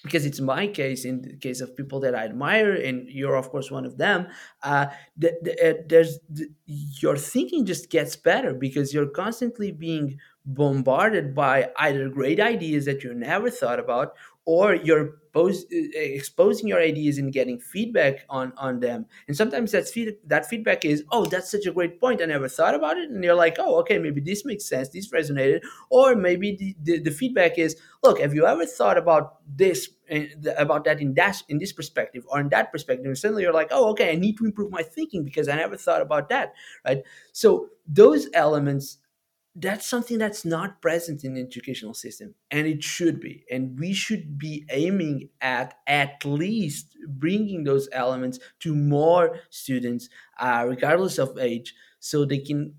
because it's my case in the case of people that I admire, and you're of course one of them. Uh, the, the, uh, there's the, your thinking just gets better because you're constantly being bombarded by either great ideas that you never thought about or you're pos- uh, exposing your ideas and getting feedback on on them. And sometimes that's feed- that feedback is oh that's such a great point. I never thought about it. And you're like oh okay maybe this makes sense. This resonated. Or maybe the, the, the feedback is look have you ever thought about this about that in that in this perspective or in that perspective? And suddenly you're like oh okay i need to improve my thinking because i never thought about that. Right? So those elements that's something that's not present in the educational system and it should be. And we should be aiming at at least bringing those elements to more students uh, regardless of age so they can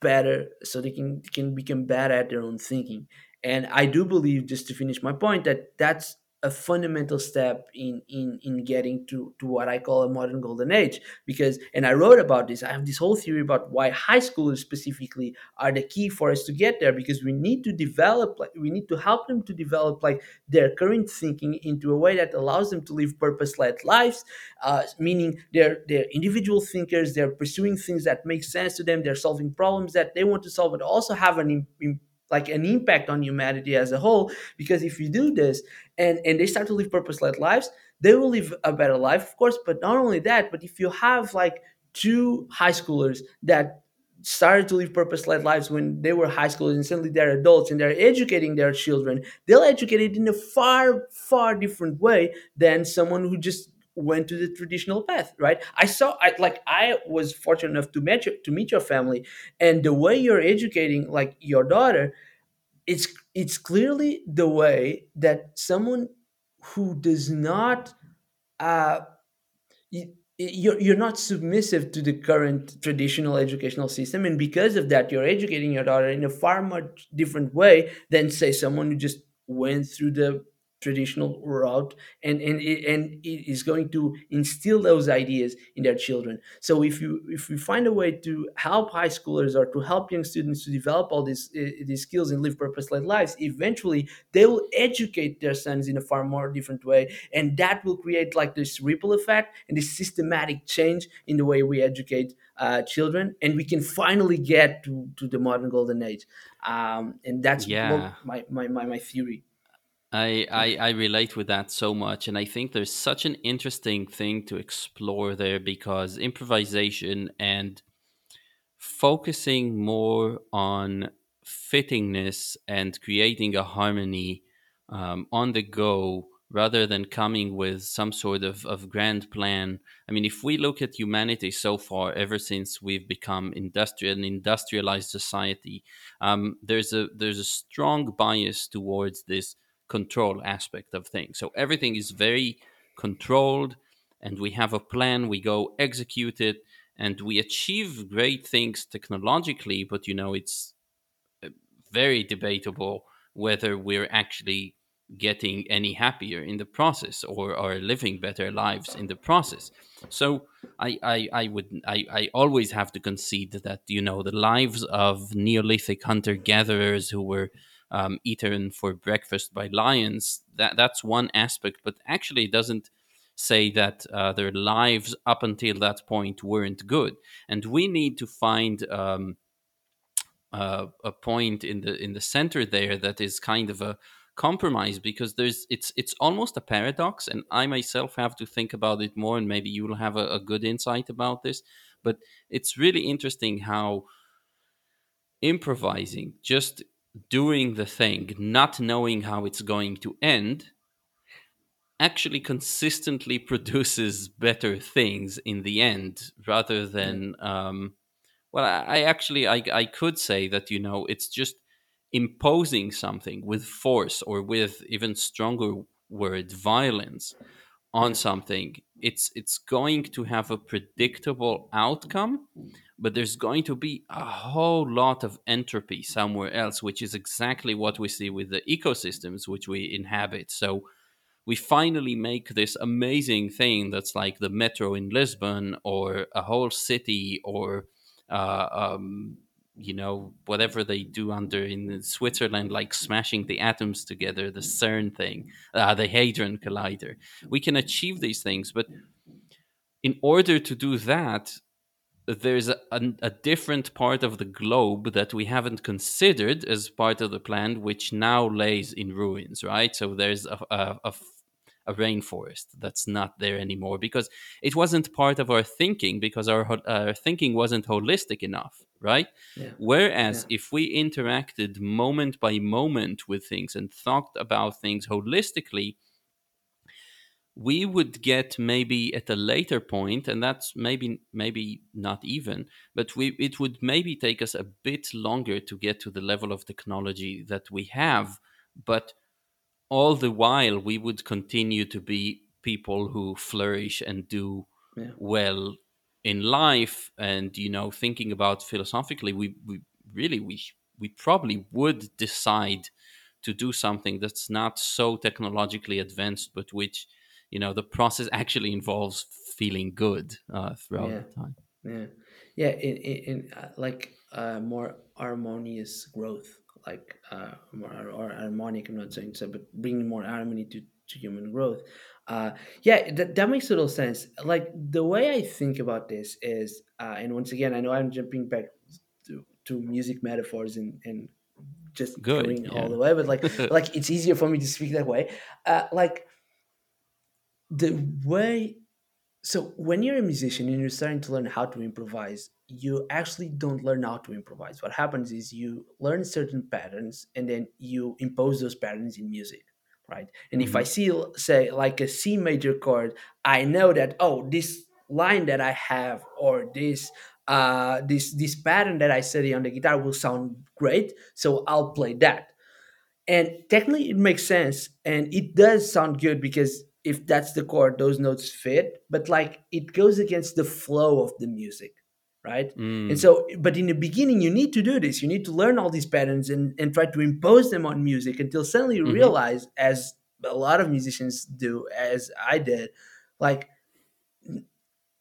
better so they can can become better at their own thinking. And i do believe just to finish my point that that's a fundamental step in in in getting to to what I call a modern golden age. Because and I wrote about this I have this whole theory about why high schoolers specifically are the key for us to get there because we need to develop like we need to help them to develop like their current thinking into a way that allows them to live purpose-led lives uh, meaning they're they're individual thinkers they're pursuing things that make sense to them they're solving problems that they want to solve but also have an like an impact on humanity as a whole because if you do this and and they start to live purpose-led lives they will live a better life of course but not only that but if you have like two high schoolers that started to live purpose-led lives when they were high schoolers and suddenly they're adults and they're educating their children they'll educate it in a far far different way than someone who just went to the traditional path right? I saw i like i was fortunate enough to meet your, to meet your family and the way you're educating like your daughter it's it's clearly the way that someone who does not uh, you're, you're not submissive to the current traditional educational system and because of that you're educating your daughter in a far much different way than say someone who just went through the traditional route and and it, and it is going to instill those ideas in their children. So if you if we find a way to help high schoolers or to help young students to develop all these uh, these skills and live purpose-led lives eventually they will educate their sons in a far more different way and that will create like this ripple effect and this systematic change in the way we educate uh, children and we can finally get to, to the modern golden age. Um, and that's Yeah. my, my, my, my theory I, I I relate with that so much, and I think there's such an interesting thing to explore there because improvisation and focusing more on fittingness and creating a harmony um, on the go rather than coming with some sort of, of grand plan. I mean, if we look at humanity so far, ever since we've become industrial an industrialized society, um, there's a there's a strong bias towards this control aspect of things. So everything is very controlled, and we have a plan. We go execute it, and we achieve great things technologically. But you know, it's uh, very debatable whether we're actually getting any happier in the process or are living better lives in the process. So I, I, I would I, I always have to concede that you know the lives of Neolithic hunter gatherers who were um, eaten for breakfast by lions that that's one aspect, but actually it doesn't say that uh, their lives up until that point weren't good, and we need to find. Um, uh, a point in the in the center there that is kind of a compromise because there's it's it's almost a paradox and i myself have to think about it more and maybe you will have a, a good insight about this but it's really interesting how improvising just doing the thing not knowing how it's going to end actually consistently produces better things in the end rather than um, well, I, actually I, I could say that you know it's just imposing something with force or with even stronger word violence on something. It's it's going to have a predictable outcome, but there's going to be a whole lot of entropy somewhere else, which is exactly what we see with the ecosystems which we inhabit. So we finally make this amazing thing that's like the metro in Lisbon or a whole city or uh, um, you know whatever they do under in Switzerland, like smashing the atoms together, the CERN thing, uh, the Hadron Collider. We can achieve these things, but in order to do that, there's a, a, a, different part of the globe that we haven't considered as part of the plan, which now lays in ruins, right? So there's a, a, a rainforest that's not there anymore because it wasn't part of our thinking because our, our thinking wasn't holistic enough, right? Yeah. Whereas Yeah. if we interacted moment by moment with things and thought about things holistically, we would get maybe at a later point and that's maybe maybe not even but we it would maybe take us a bit longer to get to the level of technology that we have but all the while we would continue to be people who flourish and do Yeah. well in life and you know thinking about philosophically we, we really we we probably would decide to do something that's not so technologically advanced but which you know the process actually involves feeling good uh, throughout Yeah. the time Yeah, yeah, in in, in uh, like uh, more harmonious growth, like uh, more or harmonic. I'm not saying so, but bringing more harmony to to human growth. Uh, yeah, that that makes little sense. Like the way I think about this is, uh, and once again, I know I'm jumping back to, to music metaphors and and just good going all the way, but like like it's easier for me to speak that way. Uh, like the way so when you're a musician and you're starting to learn how to improvise, you actually don't learn how to improvise. What happens is you learn certain patterns and then you impose those patterns in music, right? And if I hmm see say like a C major chord, I know that oh this line that I have or this uh this this pattern that I study on the guitar will sound great, so I'll play that. And technically it makes sense and it does sound good because if that's the chord those notes fit but like it goes against the flow of the music right? And mm, so but in the beginning you need to do this. You need to learn all these patterns and, and try to impose them on music until suddenly you hmm realize as a lot of musicians do as i did like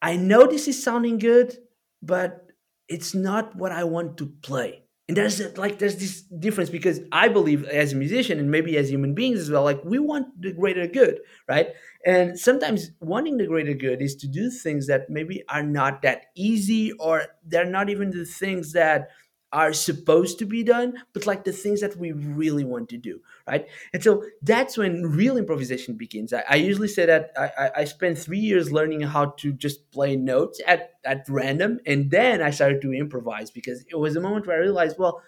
I know this is sounding good, but it's not what I want to play. And there's like there's this difference because I believe as a musician and maybe as human beings as well, like we want the greater good, right? And sometimes wanting the greater good is to do things that maybe are not that easy or they're not even the things that are supposed to be done, but like the things that we really want to do, right? And so that's when real improvisation begins. I, I usually say that I, I, spent three years learning how to just play notes at, at random, and then I started to improvise because it was a moment where I realized, well,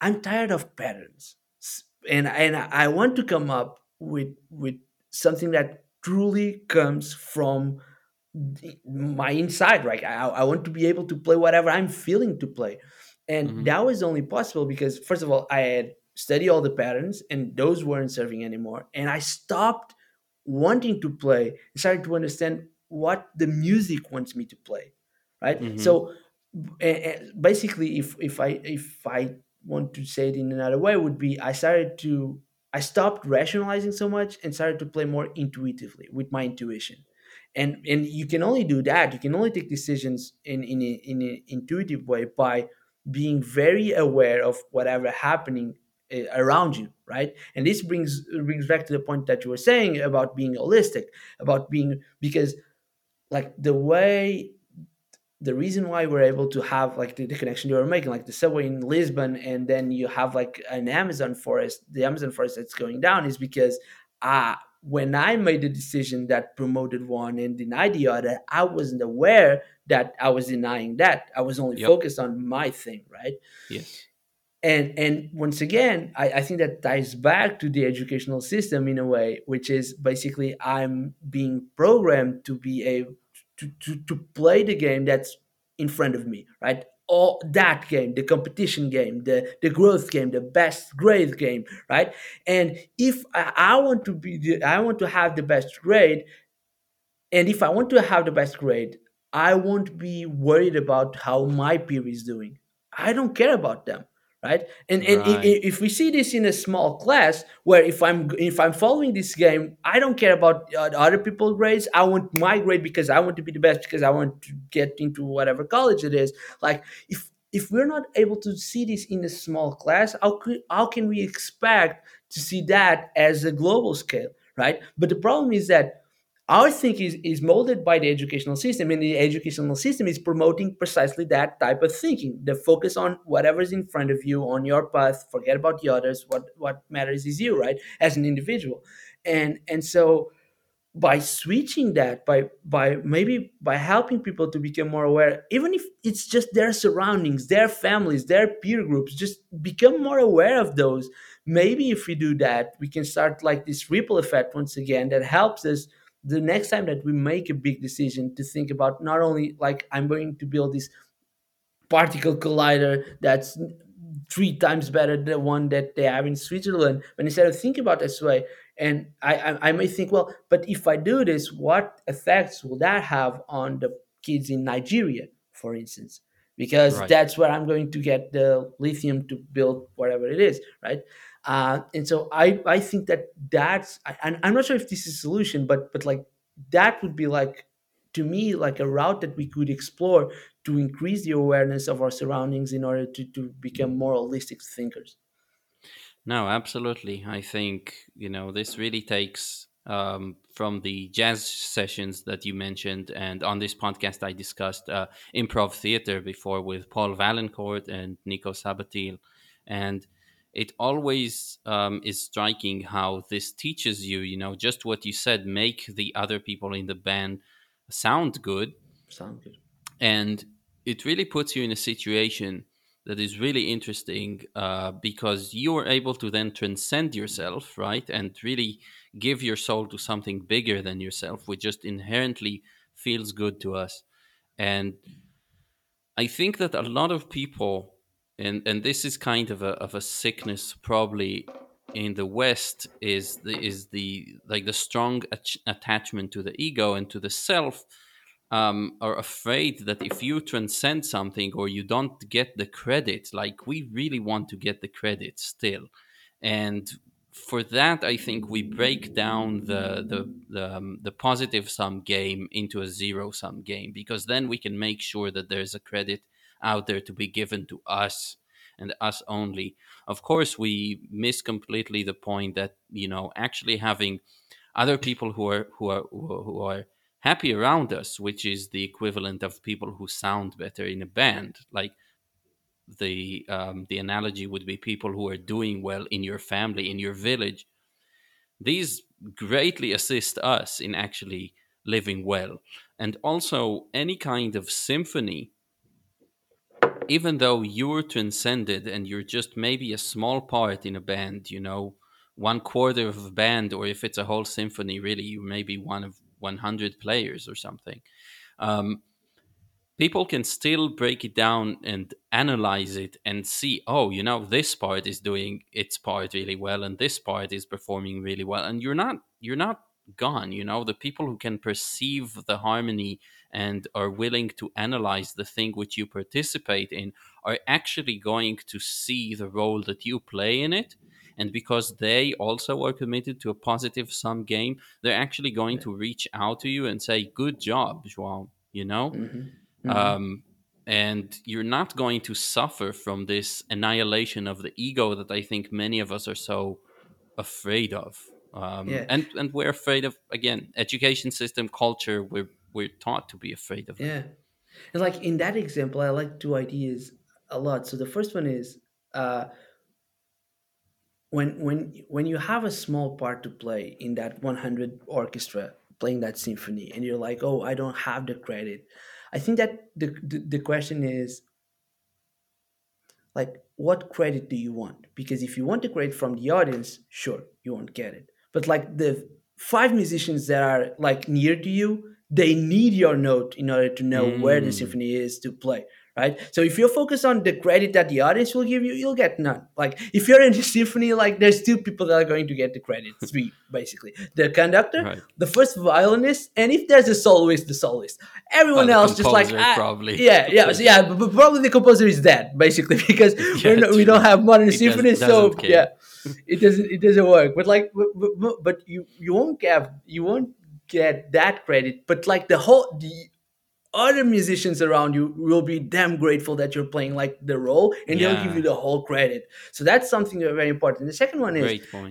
I'm tired of patterns, and and I want to come up with with something that truly comes from the- my inside. Right, I, I want to be able to play whatever I'm feeling to play, and hmm that was only possible because first of all, I had studied all the patterns, and those weren't serving anymore, and I stopped wanting to play and started to understand what the music wants me to play. Right, hmm so basically if if i if i want to say it in another way would be i started to i stopped rationalizing so much and started to play more intuitively with my intuition. And and you can only do that. You can only take decisions in in a, in an intuitive way by being very aware of whatever happening uh, around you right? And this brings brings back to the point that you were saying about being holistic about being because like the way the reason why we're able to have like the, the connection you were making, like the subway in Lisbon, and then you have like an Amazon forest, the Amazon forest that's going down, is because uh, when I made the decision that promoted one and denied the other, I wasn't aware that I was denying that. I was only yep focused on my thing, right? yes and and once again I, I think that ties back to the educational system in a way which is basically i'm being programmed to be a to, to, to play the game that's in front of me right all that game the competition game the the growth game the best grade game right and if i, I want to be the, i want to have the best grade and if I want to have the best grade, I won't be worried about how my peer is doing. I don't care about them, right? And and right if we see this in a small class, where if I'm if I'm following this game, I don't care about uh, other people's grades. I want my grade because I want to be the best because I want to get into whatever college it is. Like if if we're not able to see this in a small class how, could, how can we expect to see that as a global scale right but the problem is that our thinking is, is molded by the educational system and the educational system is promoting precisely that type of thinking. The focus on whatever's in front of you on your path forget about the others what what matters is you right as an individual. And and so by switching that by by maybe by helping people to become more aware even if it's just their surroundings their families their peer groups just become more aware of those maybe if we do that we can start like this ripple effect once again that helps us the next time that we make a big decision to think about not only like i'm going to build this particle collider that's three times better than the one that they have in Switzerland. But instead of thinking about this way, and I, I, I may think, well, but if I do this, what effects will that have on the kids in Nigeria, for instance? Because Right. that's where I'm going to get the lithium to build whatever it is, right? Uh, and so I, I think that that's I, I'm not sure if this is a solution, but but like that would be like to me like a route that we could explore to increase the awareness of our surroundings in order to, to become more holistic thinkers. No, absolutely. I think, you know, this really takes um, from the jazz sessions that you mentioned. And on this podcast, I discussed uh, improv theater before with Paul Valancourt and Nico Sabatil. And it always um, is striking how this teaches you, you know, just what you said, make the other people in the band sound good Sound good. and it really puts you in a situation that is really interesting uh, because you are able to then transcend yourself right and really give your soul to something bigger than yourself which just inherently feels good to us and i think that a lot of people and and this is kind of a, of a sickness probably in the west is the is the like the strong ach- attachment to the ego and to the self um, are afraid that if you transcend something or you don't get the credit, like we really want to get the credit still, and for that, I think we break down the the the, um, the positive sum game into a zero sum game because then we can make sure that there's a credit out there to be given to us and us only. Of course, we miss completely the point that you know actually having other people who are who are who are happy around us, which is the equivalent of people who sound better in a band. Like the um, the analogy would be people who are doing well in your family, in your village. These greatly assist us in actually living well, and also any kind of symphony. Even though you're transcended and you're just maybe a small part in a band, you know, one quarter of a band, or if it's a whole symphony, really, you may be one of 100 players or something. Um, people can still break it down and analyze it and see, oh, you know, this part is doing its part really well, and this part is performing really well, and you're not you're not gone. You know, the people who can perceive the harmony and are willing to analyze the thing which you participate in are actually going to see the role that you play in it and because they also are committed to a positive sum game, they're actually going to reach out to you and say, "Good job, Joao." You know, hmm hmm um, and you're not going to suffer from this annihilation of the ego that I think many of us are so afraid of. Um, Yeah. and and we're afraid of again education system culture. We're we're taught to be afraid of. Yeah. And like in that example, I like two ideas a lot. So the first one is uh, when when when you have a small part to play in that 100 orchestra playing that symphony, and you're like, oh, I don't have the credit. I think that the the, the question is like what credit do you want because if you want the credit from the audience sure you won't get it but like the five musicians that are like near to you they need your note in order to know where the Mm, symphony is to play right so if you're focused on the credit that the audience will give you you'll get none like if you're in a symphony like there's two people that are going to get the credit three basically the conductor right. the first violinist and if there's a soloist the soloist everyone else just like ah, probably. yeah, yeah, so yeah. But, but probably the composer is dead, basically, because Yeah, we're no, we don't have modern does, symphonies. So care. yeah, it doesn't it doesn't work. But like, but, but, but you you won't get you won't get that credit. But like the whole the other musicians around you will be damn grateful that you're playing like the role and they'll give you the whole credit so that's something very important the second one is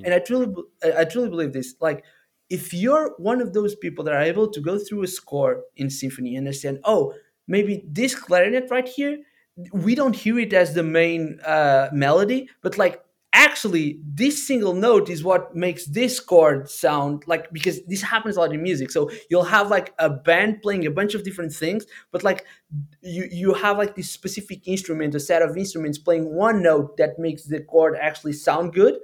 and i truly I truly believe this like if you're one of those people that are able to go through a score in symphony and understand oh maybe this clarinet right here we don't hear it as the main uh, melody but like actually this single note is what makes this chord sound like because this happens a lot in music. So you'll have like a band playing a bunch of different things but like you you have like this specific instrument a set of instruments playing one note that makes the chord actually sound good.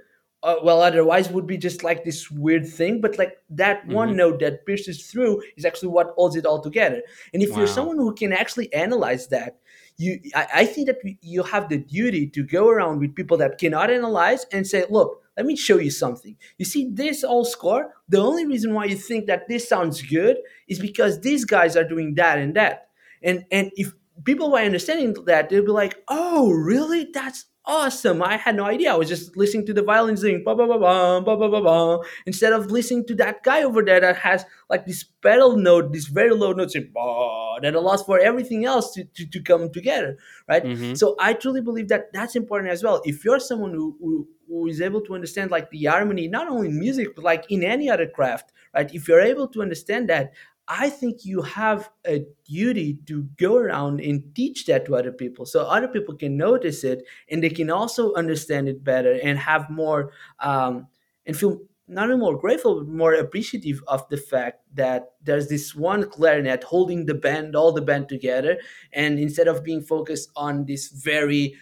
Uh, well otherwise would be just like this weird thing but like that one hmm note that pierces through is actually what holds it all together. And if you're someone who can actually analyze that you I, I think that you have the duty to go around with people that cannot analyze and say look let me show you something. You see this all score the only reason why you think that this sounds good is because these guys are doing that and that. And and if people were understanding that they'll be like oh really? That's awesome. I had no idea. I was just listening to the violins doing ba ba ba ba ba ba ba ba instead of listening to that guy over there that has like this pedal note this very low note saying ba that allows for everything else to, to, to come together right? Hmm so i truly believe that that's important as well. If you're someone who, who who is able to understand like the harmony not only in music but like in any other craft right? If you're able to understand that I think you have a duty to go around and teach that to other people so other people can notice it and they can also understand it better and have more um, and feel not only more grateful but more appreciative of the fact that there's this one clarinet holding the band all the band together and instead of being focused on this very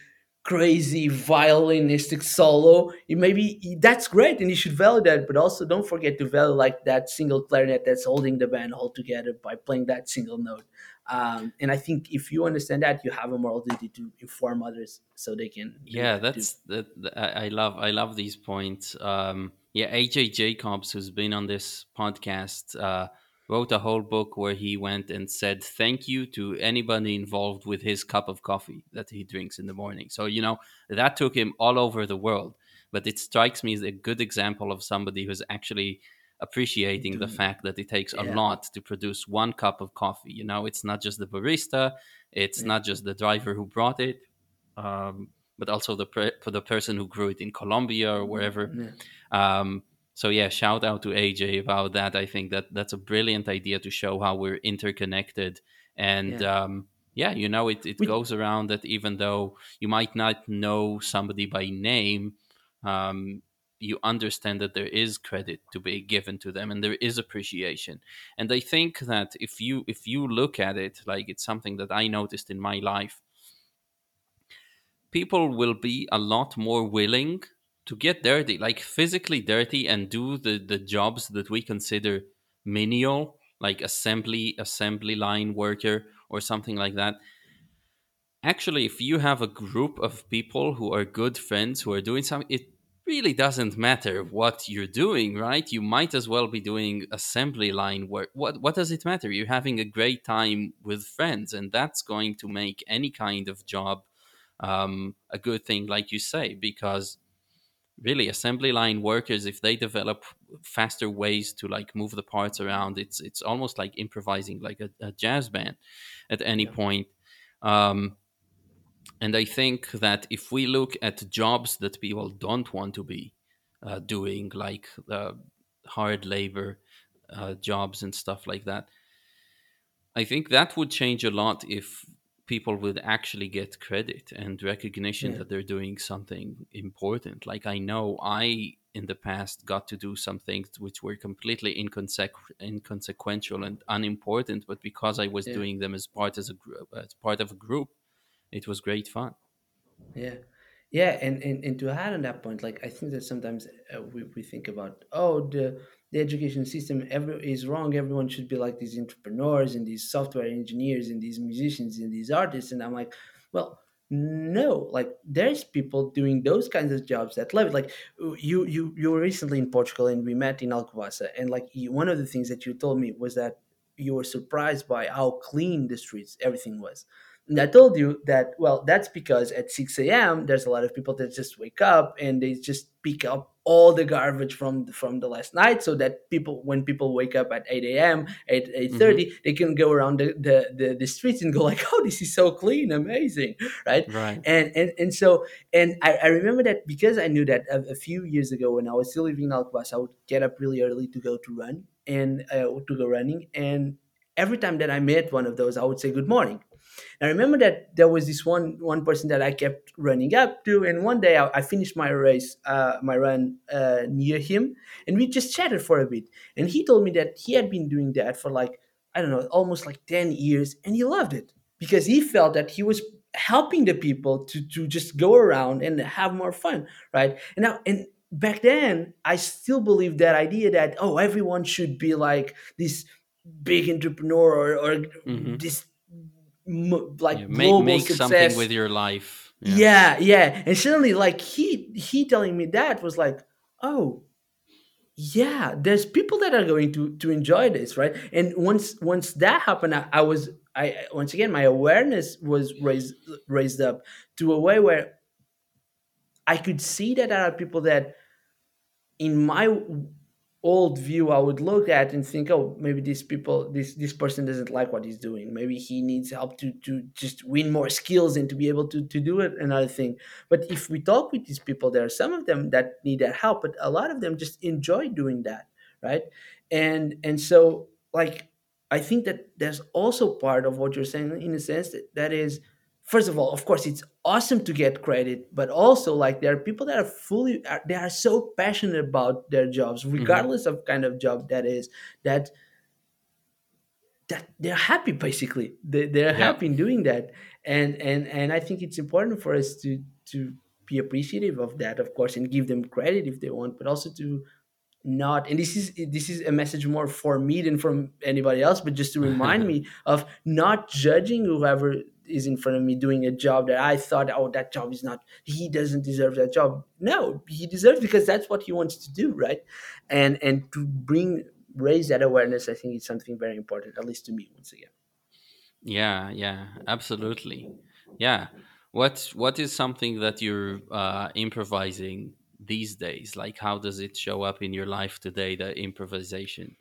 crazy violinistic solo it maybe that's great and you should value that but also don't forget to value like that single clarinet that's holding the band all together by playing that single note um, and i think if you understand that you have a moral duty to inform others so they can Yeah, that that's that. th- I I love I love these points. Um, yeah, AJ Jacobs, who's been on this podcast, uh, wrote a whole book where he went and said thank you to anybody involved with his cup of coffee that he drinks in the morning. So you know that took him all over the world. But it strikes me as a good example of somebody who's actually appreciating the fact that it takes a lot to produce one cup of coffee. You know, it's not just the barista, it's yeah not just the driver who brought it. Um, but also the for the person who grew it in Colombia or wherever. yeah Um, so yeah, shout out to AJ about that. I think that that's a brilliant idea to show how we're interconnected, and yeah um, yeah, you know, it it we, goes around that even though you might not know somebody by name, um, you understand that there is credit to be given to them, and there is appreciation. And I think that if you if you look at it like it's something that I noticed in my life people will be a lot more willing to get dirty, like physically dirty, and do the the jobs that we consider menial, like assembly assembly line worker or something like that. Actually, if you have a group of people who are good friends who are doing something, it really doesn't matter what you're doing, right? You might as well be doing assembly line work. What what does it matter? You're having a great time with friends, and that's going to make any kind of job um, a good thing, like you say, because really assembly line workers, if they develop faster ways to like move the parts around, it's it's almost like improvising like a, a jazz band at any yeah point. Um, and I think that if we look at jobs that people don't want to be uh, doing, like uh, hard labor uh, jobs and stuff like that, I think that would change a lot if people would actually get credit and recognition yeah that they're doing something important. Like I know I in the past got to do some things which were completely inconsequ- inconsequential and unimportant, but because I was yeah doing them as part as a group, as part of a group, it was great fun. Yeah, yeah, and, and and to add on that point, like I think that sometimes uh, we, we think about oh the the education system every is wrong. Everyone should be like these entrepreneurs and these software engineers and these musicians and these artists. And I'm like, well, no, like there's people doing those kinds of jobs that love it. Like you you you were recently in Portugal and we met in Alcobaça, and like you, one of the things that you told me was that you were surprised by how clean the streets everything was and I told you that, well, that's because at 6 a.m., there's a lot of people that just wake up and they just pick up all the garbage from from the last night so that people when people wake up at 8 a.m 8 hmm 8.30 they can go around the, the, the, the streets and go like oh this is so clean amazing right? Right. and and, and so and I, I remember that because i knew that a, a few years ago when i was still living in Alcobaça i would get up really early to go to run and uh, to go running. And every time that i met one of those i would say good morning I remember that there was this one one person that I kept running up to, and one day I, I finished my race, uh, my run uh, near him, and we just chatted for a bit. And he told me that he had been doing that for like I don't know, almost like ten years, and he loved it because he felt that he was helping the people to to just go around and have more fun, right? And now and back then I still believed that idea that oh everyone should be like this big entrepreneur or, or hmm this m- like Yeah. Make global make something with your life. Yeah. yeah yeah and suddenly like he he telling me that was like oh yeah there's people that are going to to enjoy this right and once once that happened i, I was i once again my awareness was raised raised up to a way where i could see that there are people that in my old view I would look at and think, oh, maybe these people, this this person doesn't like what he's doing. Maybe he needs help to to just win more skills and to be able to to do it. Another thing, but if we talk with these people, there are some of them that need that help, but a lot of them just enjoy doing that, right? And and so like I think that there's also part of what you're saying in a sense that, that is first of all, of course, it's awesome to get credit, but also like there are people that are fully are- they are so passionate about their jobs, hmm regardless of kind of job that is, that that they're happy basically. They, they're Yeah. happy in doing that, and and and I think it's important for us to to be appreciative of that, of course, and give them credit if they want, but also to not and this is this is a message more for me than from anybody else but just to remind me of not judging whoever is in front of me doing a job that i thought oh that job is not he doesn't deserve that job no he deserves because that's what he wants to do right and and to bring raise that awareness i think is something very important at least to me once again Yeah, yeah, absolutely. Yeah. What what is something that you're uh, improvising these days? Like, how does it show up in your life today? The improvisation.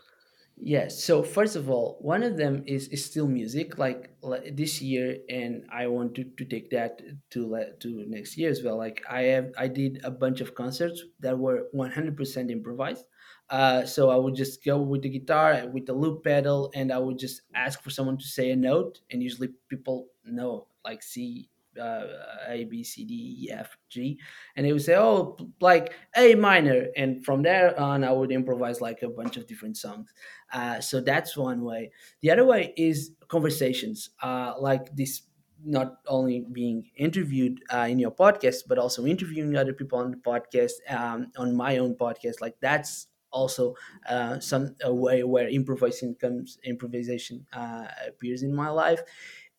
Yes. So first of all, one of them is, is still music. Like, this year, and I want to, to take that to to next year as well. Like I have, I did a bunch of concerts that were one hundred percent improvised. Uh, so I would just go with the guitar with the loop pedal, and I would just ask for someone to say a note, and usually people know like C. Uh, a B C D E F G, and they would say, "Oh, like A minor," and from there on, I would improvise like a bunch of different songs uh, so that's one way. The other way is conversations, uh, like this, not only being interviewed uh, in your podcast, but also interviewing other people on the podcast, um, on my own podcast. Like that's also uh, some a way where improvisation comes, improvisation uh, appears in my life,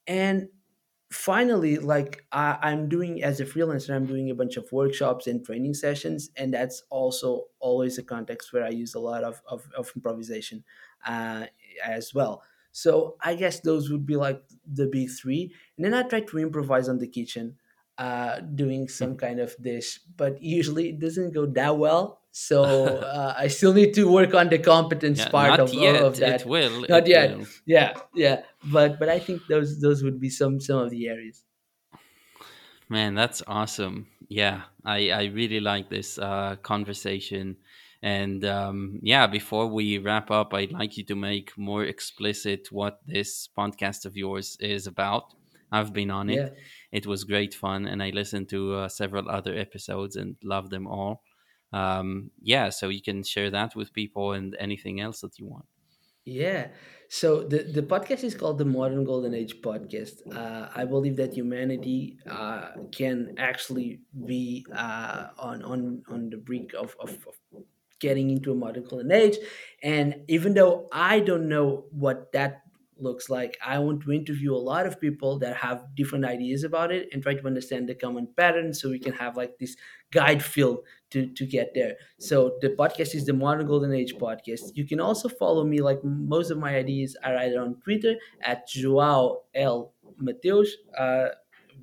and finally like I, i'm doing as a freelancer i'm doing a bunch of workshops and training sessions and that's also always a context where i use a lot of, of, of improvisation uh, as well. So i guess those would be like the big three. And then i try to improvise on the kitchen uh, doing some kind of dish but usually it doesn't go that well so uh, i still need to work on the competence yeah, part of, of yet. It that will. not It yet will. yeah yeah but but i think those those would be some some of the areas Man, that's awesome. Yeah, I I really like this uh, conversation. And um, yeah, before we wrap up, I'd like you to make more explicit what this podcast of yours is about. I've been on it. yeah It was great fun, and I listened to uh, several other episodes and loved them all. Um, yeah, so you can share that with people and anything else that you want. Yeah. So the, the podcast is called the Modern Golden Age Podcast. Uh, I believe that humanity uh, can actually be uh, on, on, on the brink of, of, of getting into a modern golden age. And even though I don't know what that looks like, I want to interview a lot of people that have different ideas about it and try to understand the common patterns so we can have like this guide feel to, to get there. So the podcast is the Modern Golden Age podcast. You can also follow me. Like most of my ideas are either on Twitter at Joao L Mateus. Uh,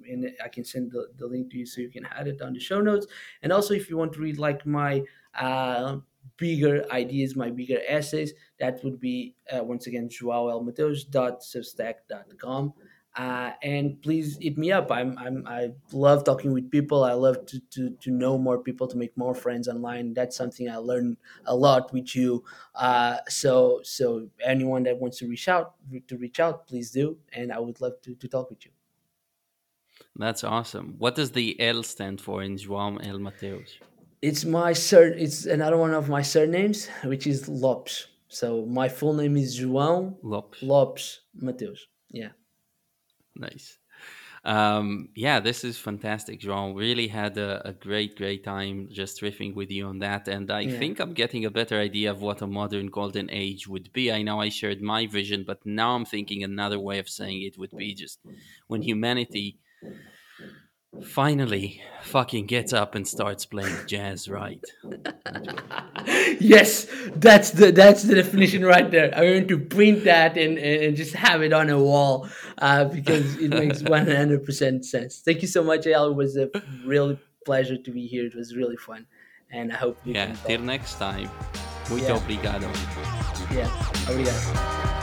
and I can send the, the link to you so you can add it on the show notes. And also, if you want to read like my uh, bigger ideas, my bigger essays, that would be uh, once again joaoelmateus.substack.com. Uh, and please hit me up. I'm, I'm I love talking with people. I love to, to to know more people, to make more friends online. That's something I learned a lot with you. Uh, so so anyone that wants to reach out to reach out, please do, and I would love to, to talk with you. That's awesome. What does the L stand for in João L Mateus? It's my sur. It's another one of my surnames, which is Lopes. So my full name is João Lopes. Lopes Mateus. Yeah. Nice. Um, yeah, this is fantastic, João. Really had a, a, great, great time just riffing with you on that. And I Yeah. think I'm getting a better idea of what a modern golden age would be. I know I shared my vision, but now I'm thinking another way of saying it would be just when humanity finally fucking gets up and starts playing jazz right. yes, that's the that's the definition right there. I'm going to print that and, and just have it on a wall uh, because it makes 100 percent sense. Thank you so much, Eyal. It was a really pleasure to be here. It was really fun, and I hope we Yeah, till next time. Muito Yeah. obrigado. Yeah, obrigado.